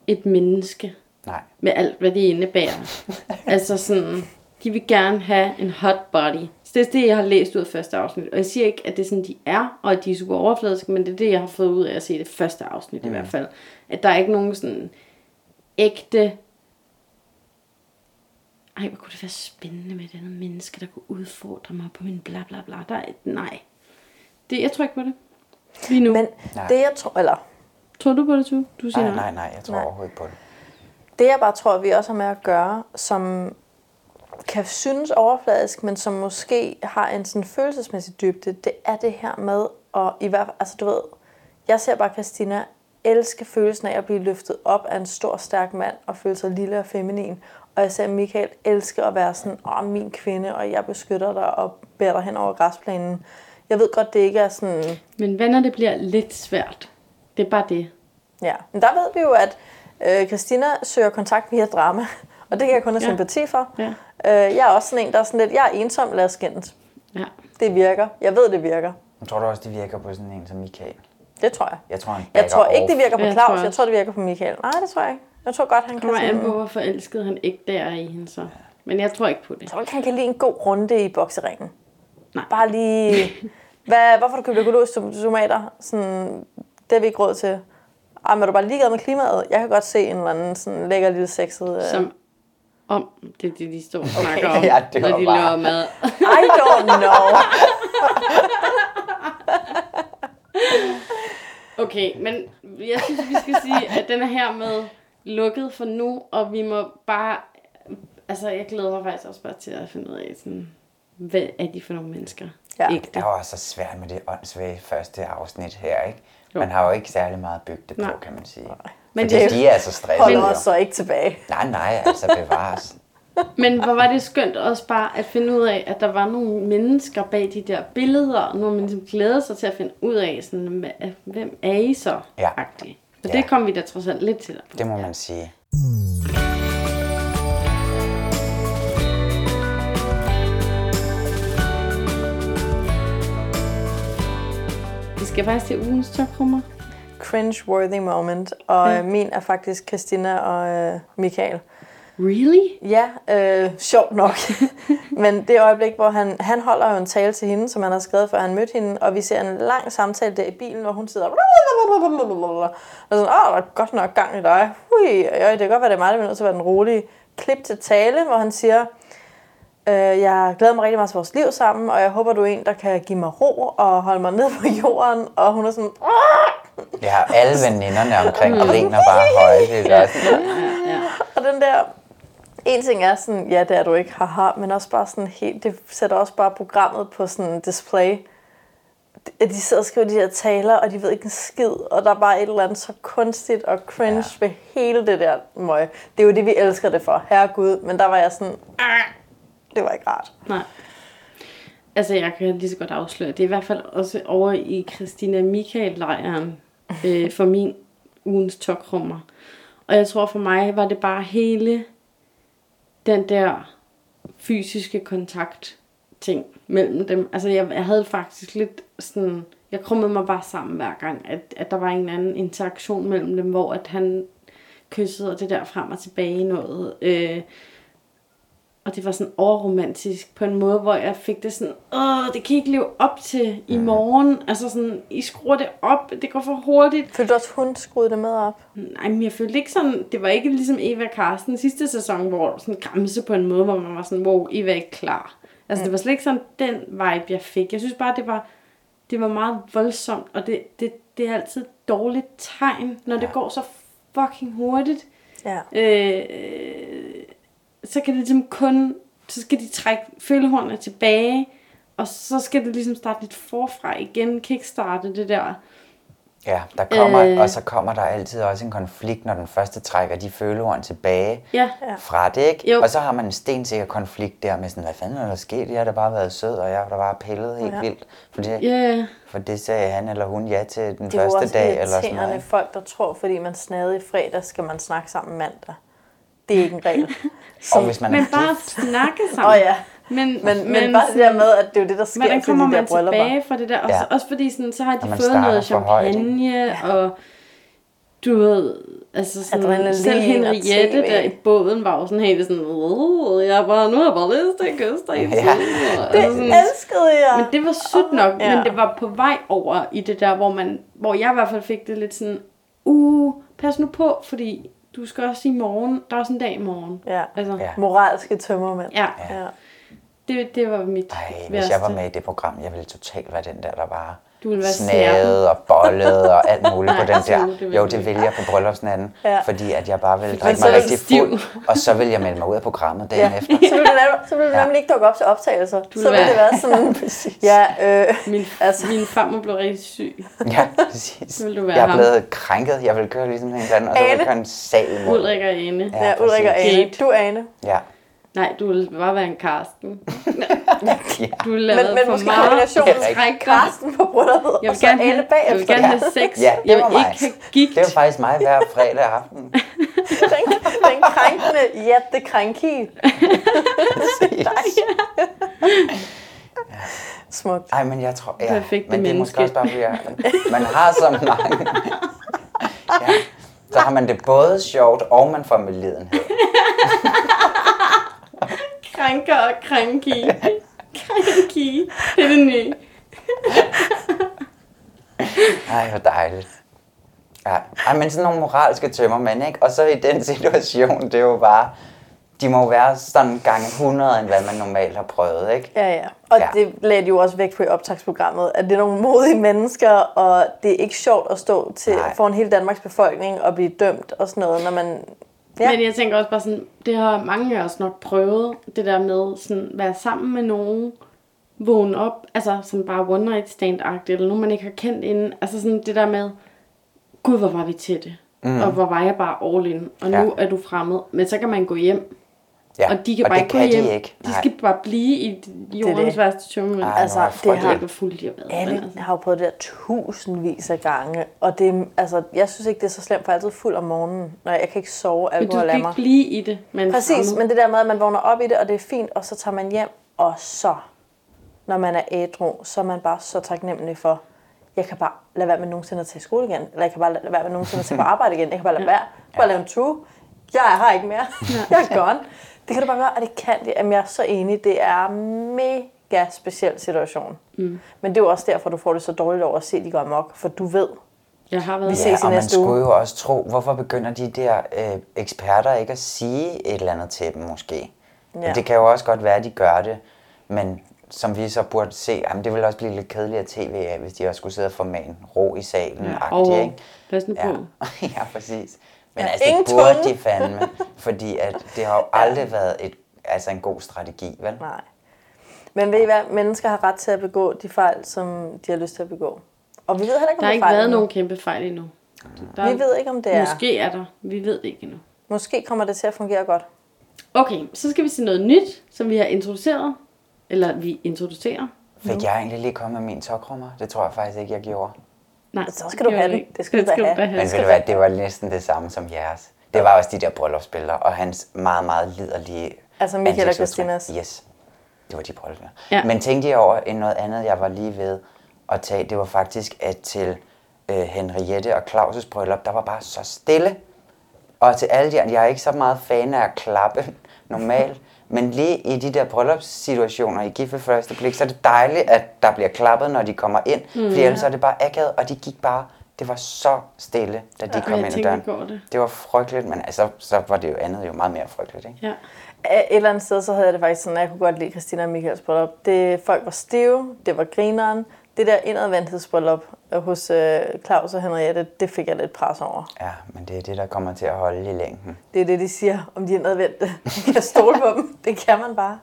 et menneske. Nej. Med alt, hvad det indebærer. altså sådan, de vil gerne have en hot body. Så det er det, jeg har læst ud af første afsnit. Og jeg siger ikke, at det er sådan, de er, og at de er super overfladiske, men det er det, jeg har fået ud af at se det første afsnit mm. i hvert fald. At der er ikke nogen sådan ægte ej, hvor kunne det være spændende med et andet menneske, der kunne udfordre mig på min bla bla bla. Der er, nej. Det, jeg tror ikke på det. Lige nu. Men Nej. det jeg tror, eller Tror du på det, du? Du siger Nej, nej, nej, jeg tror Nej. overhovedet ikke på det. det jeg bare tror, vi også har med at gøre, som kan synes overfladisk, men som måske har en sådan følelsesmæssig dybde, det er det her med, at i hvert fald, altså du ved, jeg ser bare Christina elske følelsen af at blive løftet op af en stor, stærk mand og føle sig lille og feminin. Og jeg ser Michael elske at være sådan, åh, min kvinde, og jeg beskytter dig og bærer dig hen over græsplænen. Jeg ved godt, det ikke er sådan... Men venner, det bliver lidt svært. Det er bare det. Ja, men der ved vi jo, at øh, Christina søger kontakt via drama, og det kan jeg kun have Ja. sympati for. Ja. Øh, jeg er også sådan en, der er sådan lidt, jeg er ensom, lad os skændes. Ja. Det virker. Jeg ved, det virker. Jeg tror du også, det virker på sådan en som Michael? Det tror jeg. Jeg tror, han Jeg tror ikke, det virker på Jeg Claus. tror Jeg tror, det virker på Michael. Nej, det tror jeg ikke. Jeg tror godt, han Det kan kommer an på, hvor forelsket han ikke der er i hende så. Men jeg tror ikke på det. Jeg tror ikke, han kan lide en god runde i bokseringen. Nej. Bare lige... Hvad, hvorfor du købt økologiske tom- tomater? Sådan, det har vi ikke råd til. Ej, men er du bare ligeglad med klimaet? Jeg kan godt se en eller anden sådan lækker lille sexet... Øh... Som om det er det, de står og snakker om, Ja, det når de bare- laver mad. I don't know. Okay, men jeg synes, vi skal sige, at den er her med lukket for nu, og vi må bare... Altså, jeg glæder mig faktisk også bare til at finde ud af, sådan, hvad er de for nogle mennesker? Ja. Ikke Det var så svært med det åndssvage første afsnit her, ikke? Jo. Man har jo ikke særlig meget bygget det på, Nej. kan man sige. Men Men det- det, de er så stressede. Holder os så ikke tilbage. Nej, nej, altså bevares. Men hvor var det skønt også bare at finde ud af, at der var nogle mennesker bag de der billeder, og nogle mennesker som glæder sig til at finde ud af, sådan, hvem er I så? Ja. Agtigt. Så Ja. det kom vi da trods alt lidt til. Det må man sige. Skal faktisk til ugens toprummer. Cringe-worthy moment. Og Ja. ja. min er faktisk Christina og øh, Michael. Really? Ja, øh, sjovt nok. Men det øjeblik, hvor han, han holder jo en tale til hende, som han har skrevet, før han mødte hende, og vi ser en lang samtale der i bilen, hvor hun sidder og sådan, åh, der er godt nok gang i dig. Hui, ja, det kan godt være, det er mig, der er nødt til at være den rolige. Klip til tale, hvor han siger, øh, jeg glæder mig rigtig meget til vores liv sammen, og jeg håber, du er en, der kan give mig ro og holde mig ned på jorden. Og hun er sådan, Ja, alle veninderne omkring griner bare højt. Det er sådan, Og den der, en ting er sådan, ja, det er du ikke, haha, men også bare sådan helt, det sætter også bare programmet på sådan en display. At de sidder og skriver de her taler, og de ved ikke en skid, og der er bare et eller andet så kunstigt og cringe ja. ved hele det der møg. Det er jo det, vi elsker det for, herregud, men der var jeg sådan, "Ah, det var ikke rart. Nej. Altså, jeg kan lige så godt afsløre, det er i hvert fald også over i Christina Michael-lejren øh, for min ugens tokrummer. Og jeg tror for mig var det bare hele den der fysiske kontakt ting mellem dem. Altså, jeg, jeg havde faktisk lidt sådan... Jeg krummede mig bare sammen hver gang, at, at der var en anden interaktion mellem dem, hvor at han kyssede og det der frem og tilbage noget. Øh, og det var sådan overromantisk på en måde, hvor jeg fik det sådan, åh, det kan I ikke leve op til i morgen. Altså sådan, I skruer det op, det går for hurtigt. Følte også, hun skruede det med op? Nej, men jeg følte ikke sådan, det var ikke ligesom Eva og Karsten sidste sæson, hvor sådan græmse på en måde, hvor man var sådan, wow, Eva er ikke klar. Altså det var slet ikke sådan den vibe, jeg fik. Jeg synes bare, det var, det var meget voldsomt, og det, det, det er altid et dårligt tegn, når det går så fucking hurtigt. Ja. Øh, så kan det ligesom kun, så skal de trække følehornene tilbage, og så skal det ligesom starte lidt forfra igen, kickstarte det der. Ja, der kommer, Øh. og så kommer der altid også en konflikt, når den første trækker de følehorn tilbage Ja. fra det, ikke? Jo. Og så har man en stensikker konflikt der med sådan, hvad fanden er der sket? Jeg har da bare været sød, og jeg har da bare pillet helt Ja. vildt. For det, Ja. for det sagde han eller hun ja til den Det er jo første også dag, eller sådan noget. folk, der tror, fordi man snadede i fredag, skal man snakke sammen mandag. Det er ikke en regel. Og hvis man Men bare gift, snakke sammen. oh, ja. Men, Men, men, men bare det der med, at det er jo det, der sker Hvordan til kommer de der man bryllupper. tilbage fra det der? Også, Ja. også fordi sådan, så har de fået noget champagne, og du ved, altså sådan, Adrenalin selv og Henriette der i båden var jo sådan helt sådan, "Åh, jeg er bare, nu har jeg bare lyst til at kysse dig. i Ja. tiden." Og Det altså sådan- elskede jeg. Men det var sødt nok, Ja. ja. men det var på vej over i det der, hvor, man, hvor jeg i hvert fald fik det lidt sådan, uh, pas nu på, fordi du skal også i morgen, der er også en dag i morgen. Ja. Altså, Ja. Moralske tømmermænd. ja. ja. Det, det var mit Ej, hvis værste. jeg var med i det program, jeg ville totalt være den der, der bare Du ville være snagede og bollede og alt muligt på den der. Jo, du det ville jeg på bryllupsnatten, Ja. fordi at jeg bare Men drikke mig du rigtig stiv. fuld, og så ville jeg melde mig ud af programmet dagen Ja. efter. Så ville du nemlig, så ville du Ja. nemlig ikke dukke op til optagelser. så ville være- det være sådan, ja, øh, Min, altså, min farmor blev rigtig syg. Ja, præcis. Ville du være jeg er ham. blevet krænket. Jeg vil køre ligesom en eller anden, og så vil jeg køre en sag imod. Ulrik og Ane. Ja, ja, Ulrik og. Ane. Du Ane. Ja. Nej, du ville bare være en Karsten. Ja. Du have Men, men for måske meget kombinationen. Karsten på brylluppet, Jeg og vil så gerne have, bagefter. jeg vil gerne have sex. Ja, det jeg var vil mig. ikke have gigt. Det var faktisk mig hver fredag aften. Den, den krænkende Jette Krænki. Præcis. Smukt. Ej, men jeg tror... Ja, Perfekte men det er måske også bare, fordi jeg, man har så mange... ja, så har man det både sjovt, og man får medlidenhed. Krænker og krænki. krænki. Det er det nye. Ej, hvor dejligt. Ja. Ej, men sådan nogle moralske tømmermænd, ikke? Og så i den situation, det er jo bare... De må jo være sådan gange 100, end hvad man normalt har prøvet, ikke? Ja, ja. Og Ja. ja. det lagde de jo også væk på i optagsprogrammet, at det er nogle modige mennesker, og det er ikke sjovt at stå til Nej. foran hele Danmarks befolkning og blive dømt og sådan noget, når man... Ja, Men jeg tænker også bare sådan, det har mange af os nok prøvet, det der med sådan, være sammen med nogen, vågne op, altså sådan bare one night stand-agtigt, eller nogen man ikke har kendt inden, altså sådan det der med, gud hvor var vi tætte, mm. og hvor var jeg bare all in, og nu Ja. er du fremmed, men så kan man gå hjem, Ja. og de kan og bare det ikke gå kan hjem, de ikke. de Nej. skal bare blive i jordens det. værste tømme, Ej, Altså, det det har- ikke fuldt de været, men alle altså. har jo prøvet det der tusindvis af gange, og det, er- altså, jeg synes ikke, det er så slemt, for jeg er altid fuld om morgenen, når jeg kan ikke sove Men du alkohol af skal mig. ikke blive i det, men Præcis, men det der med, at man vågner op i det, og det er fint, og så tager man hjem, og så, når man er ædru, så er man bare så taknemmelig for, jeg kan bare lade være med nogensinde at tage i skole igen, eller jeg kan bare lade være med nogensinde at tage på arbejde igen, jeg kan bare lade være, jeg kan bare lave en true, jeg er her ikke mere, jeg er gone. Det kan du bare gøre, og det kan de. Jamen, jeg er så enig, det er mega speciel situation. Mm. Men det er jo også derfor, du får det så dårligt over at se, at de går amok, for du ved, Jeg har været Vi ses i og man næste uge. skulle jo også tro, hvorfor begynder de der øh, eksperter ikke at sige et eller andet til dem måske? Ja. Ja. Det kan jo også godt være, at de gør det, men som vi så burde se, jamen det ville også blive lidt kedeligt tv af, hvis de også skulle sidde og formane ro i salen, ja. Og ikke? pas nu på. Ja, ja præcis. Men Ja, altså, ingen det burde tunge. de fandme, fordi at det har jo aldrig været et, altså en god strategi, vel? nej. Men ved I hvad, mennesker har ret til at begå de fejl, som de har lyst til at begå. Og vi ved heller ikke, om Der har er ikke fejl været endnu. nogen kæmpe fejl endnu. Der, Vi ved ikke, om det er. Måske er der. Vi ved det ikke endnu. Måske kommer det til at fungere godt. Okay, så skal vi til noget nyt, som vi har introduceret. Eller vi introducerer. Fik jeg egentlig lige kommet med min tokrummer? Det tror jeg faktisk ikke, jeg gjorde. Nej, Så skal du det have den. vi ikke. Det skal du da have. Men ved du hvad, det var næsten det samme som jeres. Det var også de der bryllupsbilleder, og hans meget, meget liderlige Altså Michael og. Christinas. Yes, det var de bryllupsbilleder. Ja. Ja. Men tænkte jeg over en noget andet, jeg var lige ved at tage, det var faktisk, at til øh, Henriette og Claus' bryllup, der var bare så stille. Og til alle de andre, jeg er ikke så meget fan af at klappe normalt, Men lige i de der bryllupssituationer i gift ved første blik, så er det dejligt, at der bliver klappet, når de kommer ind. Mm. Fordi ellers er det bare akavet, og de gik bare... Det var så stille, da de Ja, kom ind tænkte døren. det. Det var frygteligt, men altså, så var det jo andet jo meget mere frygteligt, ikke? Ja. Et eller andet sted, så havde jeg det faktisk sådan, at jeg kunne godt lide Christina og Michaels bryllup. Det, folk var stive, det var grineren. Det der indadvendthedsbryllup hos øh, Claus og Henriette, det fik jeg lidt pres over. Ja, men det er det, der kommer til at holde i længden. Det er det, de siger om de indadvendte. Man kan stole på dem. Det kan man bare.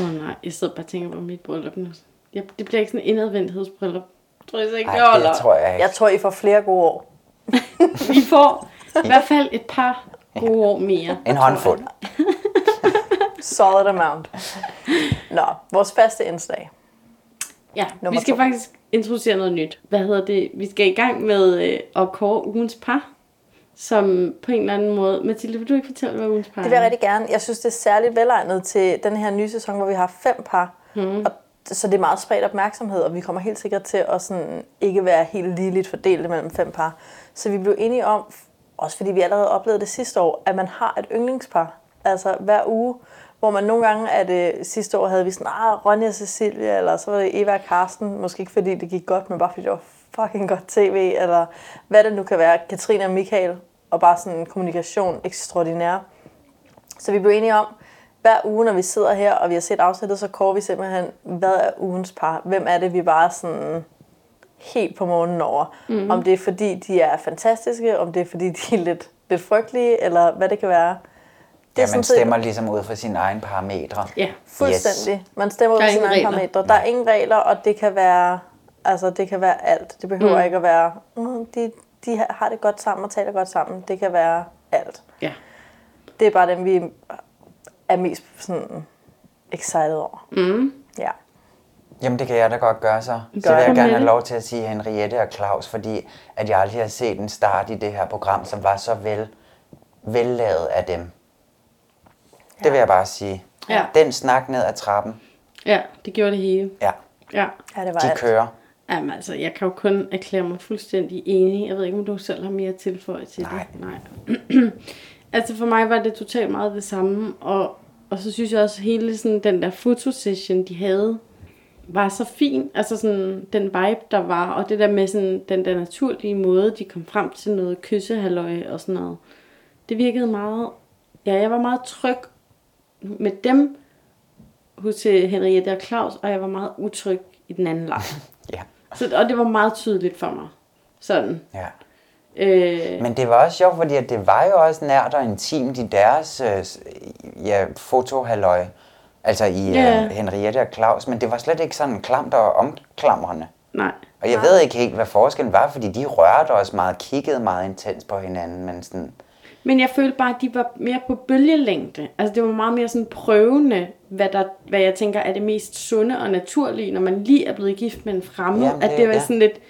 Åh oh, nej, jeg sidder bare og tænker på mit bryllup nu. Jeg, det bliver ikke sådan en indadvendthedsbryllup. Jeg tror jeg så ikke, Nej, det holder. det tror jeg ikke. Jeg tror, I får flere gode år. Vi får i hvert fald et par gode år mere. En håndfuld. Solid amount. Nå, vores faste indslag. Ja, Nummer vi skal to. faktisk introducere noget nyt. Hvad hedder det? Vi skal i gang med øh, at kåre ugens par, som på en eller anden måde... Mathilde, vil du ikke fortælle, hvad ugens par Det vil jeg er? rigtig gerne. Jeg synes, det er særligt velegnet til den her nye sæson, hvor vi har fem par. Mm. Og så det er meget spredt opmærksomhed, og vi kommer helt sikkert til at sådan ikke være helt ligeligt fordelt mellem fem par. Så vi blev enige om, også fordi vi allerede oplevede det sidste år, at man har et yndlingspar. Altså hver uge, hvor man nogle gange er det sidste år havde vi sådan, ah, Ronja og Cecilia, eller så var det Eva og Karsten, måske ikke fordi det gik godt, men bare fordi det var fucking godt tv, eller hvad det nu kan være, Katrine og Michael, og bare sådan en kommunikation ekstraordinær. Så vi blev enige om, hver uge, når vi sidder her, og vi har set afsnittet, så kårer vi simpelthen, hvad er ugens par? Hvem er det, vi bare sådan helt på månen over? Mm. Om det er, fordi de er fantastiske, om det er, fordi de er lidt, lidt frygtelige, eller hvad det kan være. Det Ja, sådan man set stemmer ligesom ud fra sine egne parametre. Ja, Fuldstændig. Man stemmer ud er af sine egne parametre. Der er ingen regler, og det kan være, altså, det kan være alt. Det behøver Mm. ikke at være, mm, de, de har det godt sammen og taler godt sammen. Det kan være alt. ja. Det er bare dem, vi er mest sådan excited over. Mm. Ja. Jamen, det kan jeg da godt gøre så. Så Gør vil jeg gerne have lov til at sige Henriette og Claus, fordi at jeg aldrig har set en start i det her program, som var så vel, vellavet af dem. Det vil jeg bare sige. Ja. Den snak ned ad trappen, ja, det gjorde det hele. ja, Ja. ja, det var de alt. kører. Jamen altså, jeg kan jo kun erklære mig fuldstændig enig. Jeg ved ikke, om du selv har mere tilføjet til Nej. det. Nej. altså for mig var det totalt meget det samme. Og, og så synes jeg også, at hele sådan, den der fotosession, de havde, var så fin. Altså sådan den vibe, der var. Og det der med sådan, den der naturlige måde, de kom frem til noget kyssehalløj og sådan noget. Det virkede meget... Ja, jeg var meget tryg med dem hos øh, Henriette og Claus, og jeg var meget utryg i den anden lejr. Ja. Så, og det var meget tydeligt for mig. Sådan. ja. Øh, Men det var også sjovt, fordi at det var jo også nært og intimt i deres øh, ja, fotohalløj. Altså i Ja. øh, Henriette og Claus, men det var slet ikke sådan klamt og omklamrende. nej. Og jeg ved ikke helt, hvad forskellen var, fordi de rørte os meget, kiggede meget intens på hinanden, men sådan, Men jeg følte bare, at de var mere på bølgelængde. Altså det var meget mere sådan prøvende, hvad, der, hvad jeg tænker er det mest sunde og naturlige, når man lige er blevet gift med en fremmed. Jamen, at det- det var ja. sådan lidt,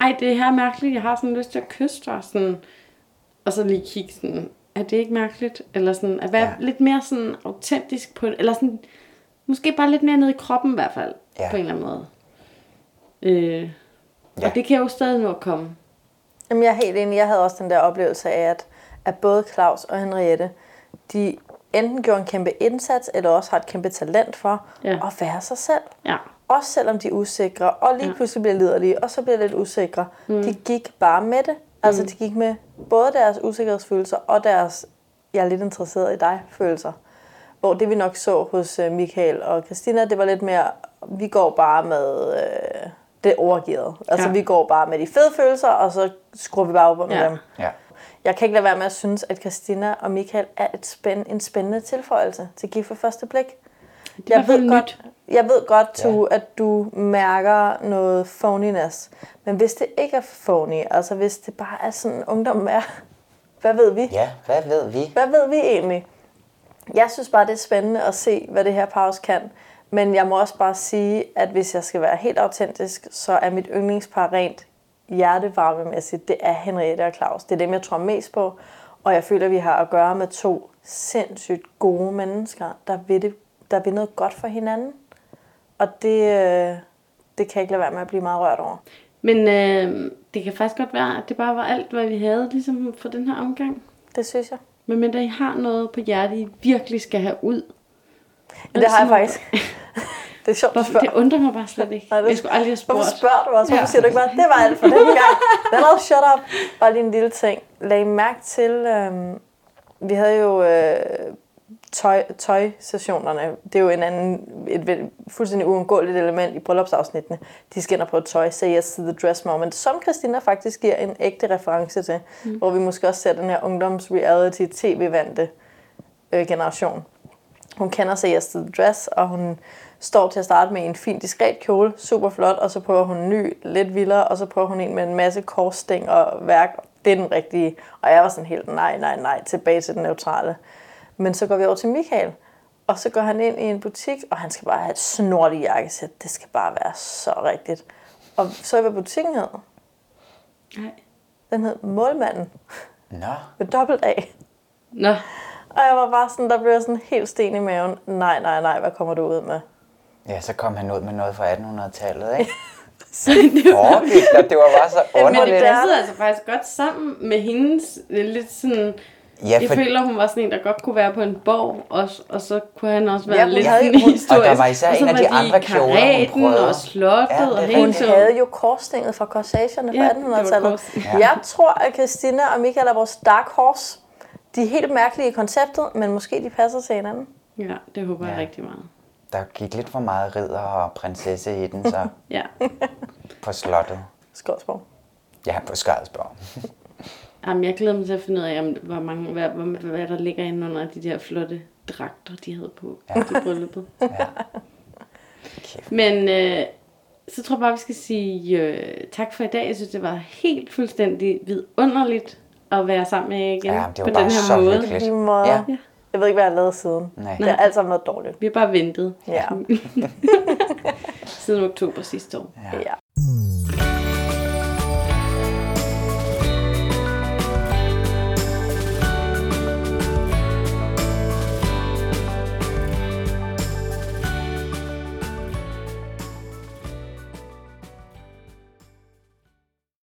ej det her er mærkeligt, jeg har sådan lyst til at kysse dig. Sådan, og så lige kigge sådan, er det ikke mærkeligt? Eller sådan, at være Ja. ja. lidt mere sådan autentisk på Eller sådan, måske bare lidt mere nede i kroppen i hvert fald, Ja. på en eller anden måde. Øh, Ja. Og det kan jo stadig nå at komme. Jamen, jeg er helt enig. Jeg havde også den der oplevelse af, at, at både Claus og Henriette, de enten gjorde en kæmpe indsats, eller også har et kæmpe talent for Ja. at være sig selv. Ja. Også selvom de er usikre, og lige Ja. pludselig bliver liderlige, og så bliver lidt usikre. Mm. De gik bare med det. Altså, de gik med både deres usikkerhedsfølelser og deres, jeg er lidt interesseret i dig, følelser. Hvor det vi nok så hos øh, Michael og Christina, det var lidt mere, vi går bare med øh, det overgivet. Altså, Ja. vi går bare med de fede følelser, og så skruer vi bare op med Ja. dem. ja. Jeg kan ikke lade være med at synes, at Christina og Michael er et spænd, en spændende tilføjelse til Gift for første blik. Det hvert fald godt, jeg ved godt, tu, Ja. at du mærker noget phoniness. Men hvis det ikke er phony, altså hvis det bare er sådan, ungdom er, hvad ved vi? ja, hvad ved vi? Hvad ved vi egentlig? Jeg synes bare, det er spændende at se, hvad det her pause kan. Men jeg må også bare sige, at hvis jeg skal være helt autentisk, så er mit yndlingspar rent hjertevarmemæssigt, det er Henriette og Claus. Det er dem, jeg tror mest på. Og jeg føler, at vi har at gøre med to sindssygt gode mennesker, der vil, det, der vil noget godt for hinanden. Og det, øh, det kan jeg ikke lade være med at blive meget rørt over. Men øh, det kan faktisk godt være, at det bare var alt, hvad vi havde ligesom for den her omgang. Det synes jeg. Men men I har noget på hjertet, I virkelig skal have ud, Ja, det har jeg faktisk. Det er sjovt, Hvorfor? spørger. Det undrer mig bare slet ikke. Nej, det- Jeg skulle aldrig have spurgt. Hvorfor spørger du også? Hvorfor Ja. siger du ikke bare, det var alt for den gang? Den er shut up. Bare lige en lille ting. Lag mærke til, øhm, vi havde jo øh, tøj, tøjsessionerne. Det er jo en anden, et vel- fuldstændig uundgåeligt element i bryllupsafsnittene. De skal ind og prøve tøj, say yes to the dress moment, som Christina faktisk giver en ægte reference til, mm. hvor vi måske også ser den her ungdoms-reality tv-vante øh, generation. Hun kender sig yes to the dress, og hun står til at starte med en fin, diskret kjole, super flot, og så prøver hun en ny, lidt vildere, og så prøver hun en med en masse korssting og værk. Det er den rigtige. Og jeg var sådan helt, nej, nej, nej, tilbage til den neutrale. Men så går vi over til Michael, og så går han ind i en butik, og han skal bare have et snortigt jakkesæt. Det skal bare være så rigtigt. Og så hvad butikken hed? Nej. Den hed Målmanden Nå, med dobbelt A. Nå, Og jeg var bare sådan, der blev jeg sådan helt sten i maven. Nej, nej, nej, hvad kommer du ud med? Ja, så kom han ud med noget fra 1800-tallet, ikke? Der, det var bare så men det underligt. passede altså faktisk godt sammen med hendes lidt sådan... Ja, Jeg for, føler, hun var sådan en, der godt kunne være på en borg, og, og så kunne han også være Ja, lidt havde sådan hun- historisk. Og der var især en af de andre kjoler, hun prøvede. og slottet Ja, det og rigtigt. Hun så. havde jo korsstinget fra korsagerne Ja, fra det var 1800-tallet. kors. Ja. Jeg tror, at Christina og Michael er vores dark horse. De er helt mærkelige i konceptet, men måske de passer til hinanden. Ja, det håber jeg Ja. rigtig meget. Der gik lidt for meget ridder og prinsesse i den, så Ja. på slottet. Skodsborg. Ja, på Skarsborg. Jamen, jeg glæder mig til at finde ud af, om, hvor mange, hvad, hvad, hvad der ligger inde under de der flotte dragter, de havde på ja. til brylluppet. Ja. Men øh, så tror jeg bare, vi skal sige øh, tak for i dag. Jeg synes, det var helt fuldstændig vidunderligt at være sammen med jer igen Ja, det var på bare den her så måde. hyggeligt. Måde. Ja. Jeg ved ikke, hvad jeg har lavet siden. Nej. Det har alt sammen været dårligt. Vi har bare ventet Ja. siden oktober sidste år. ja.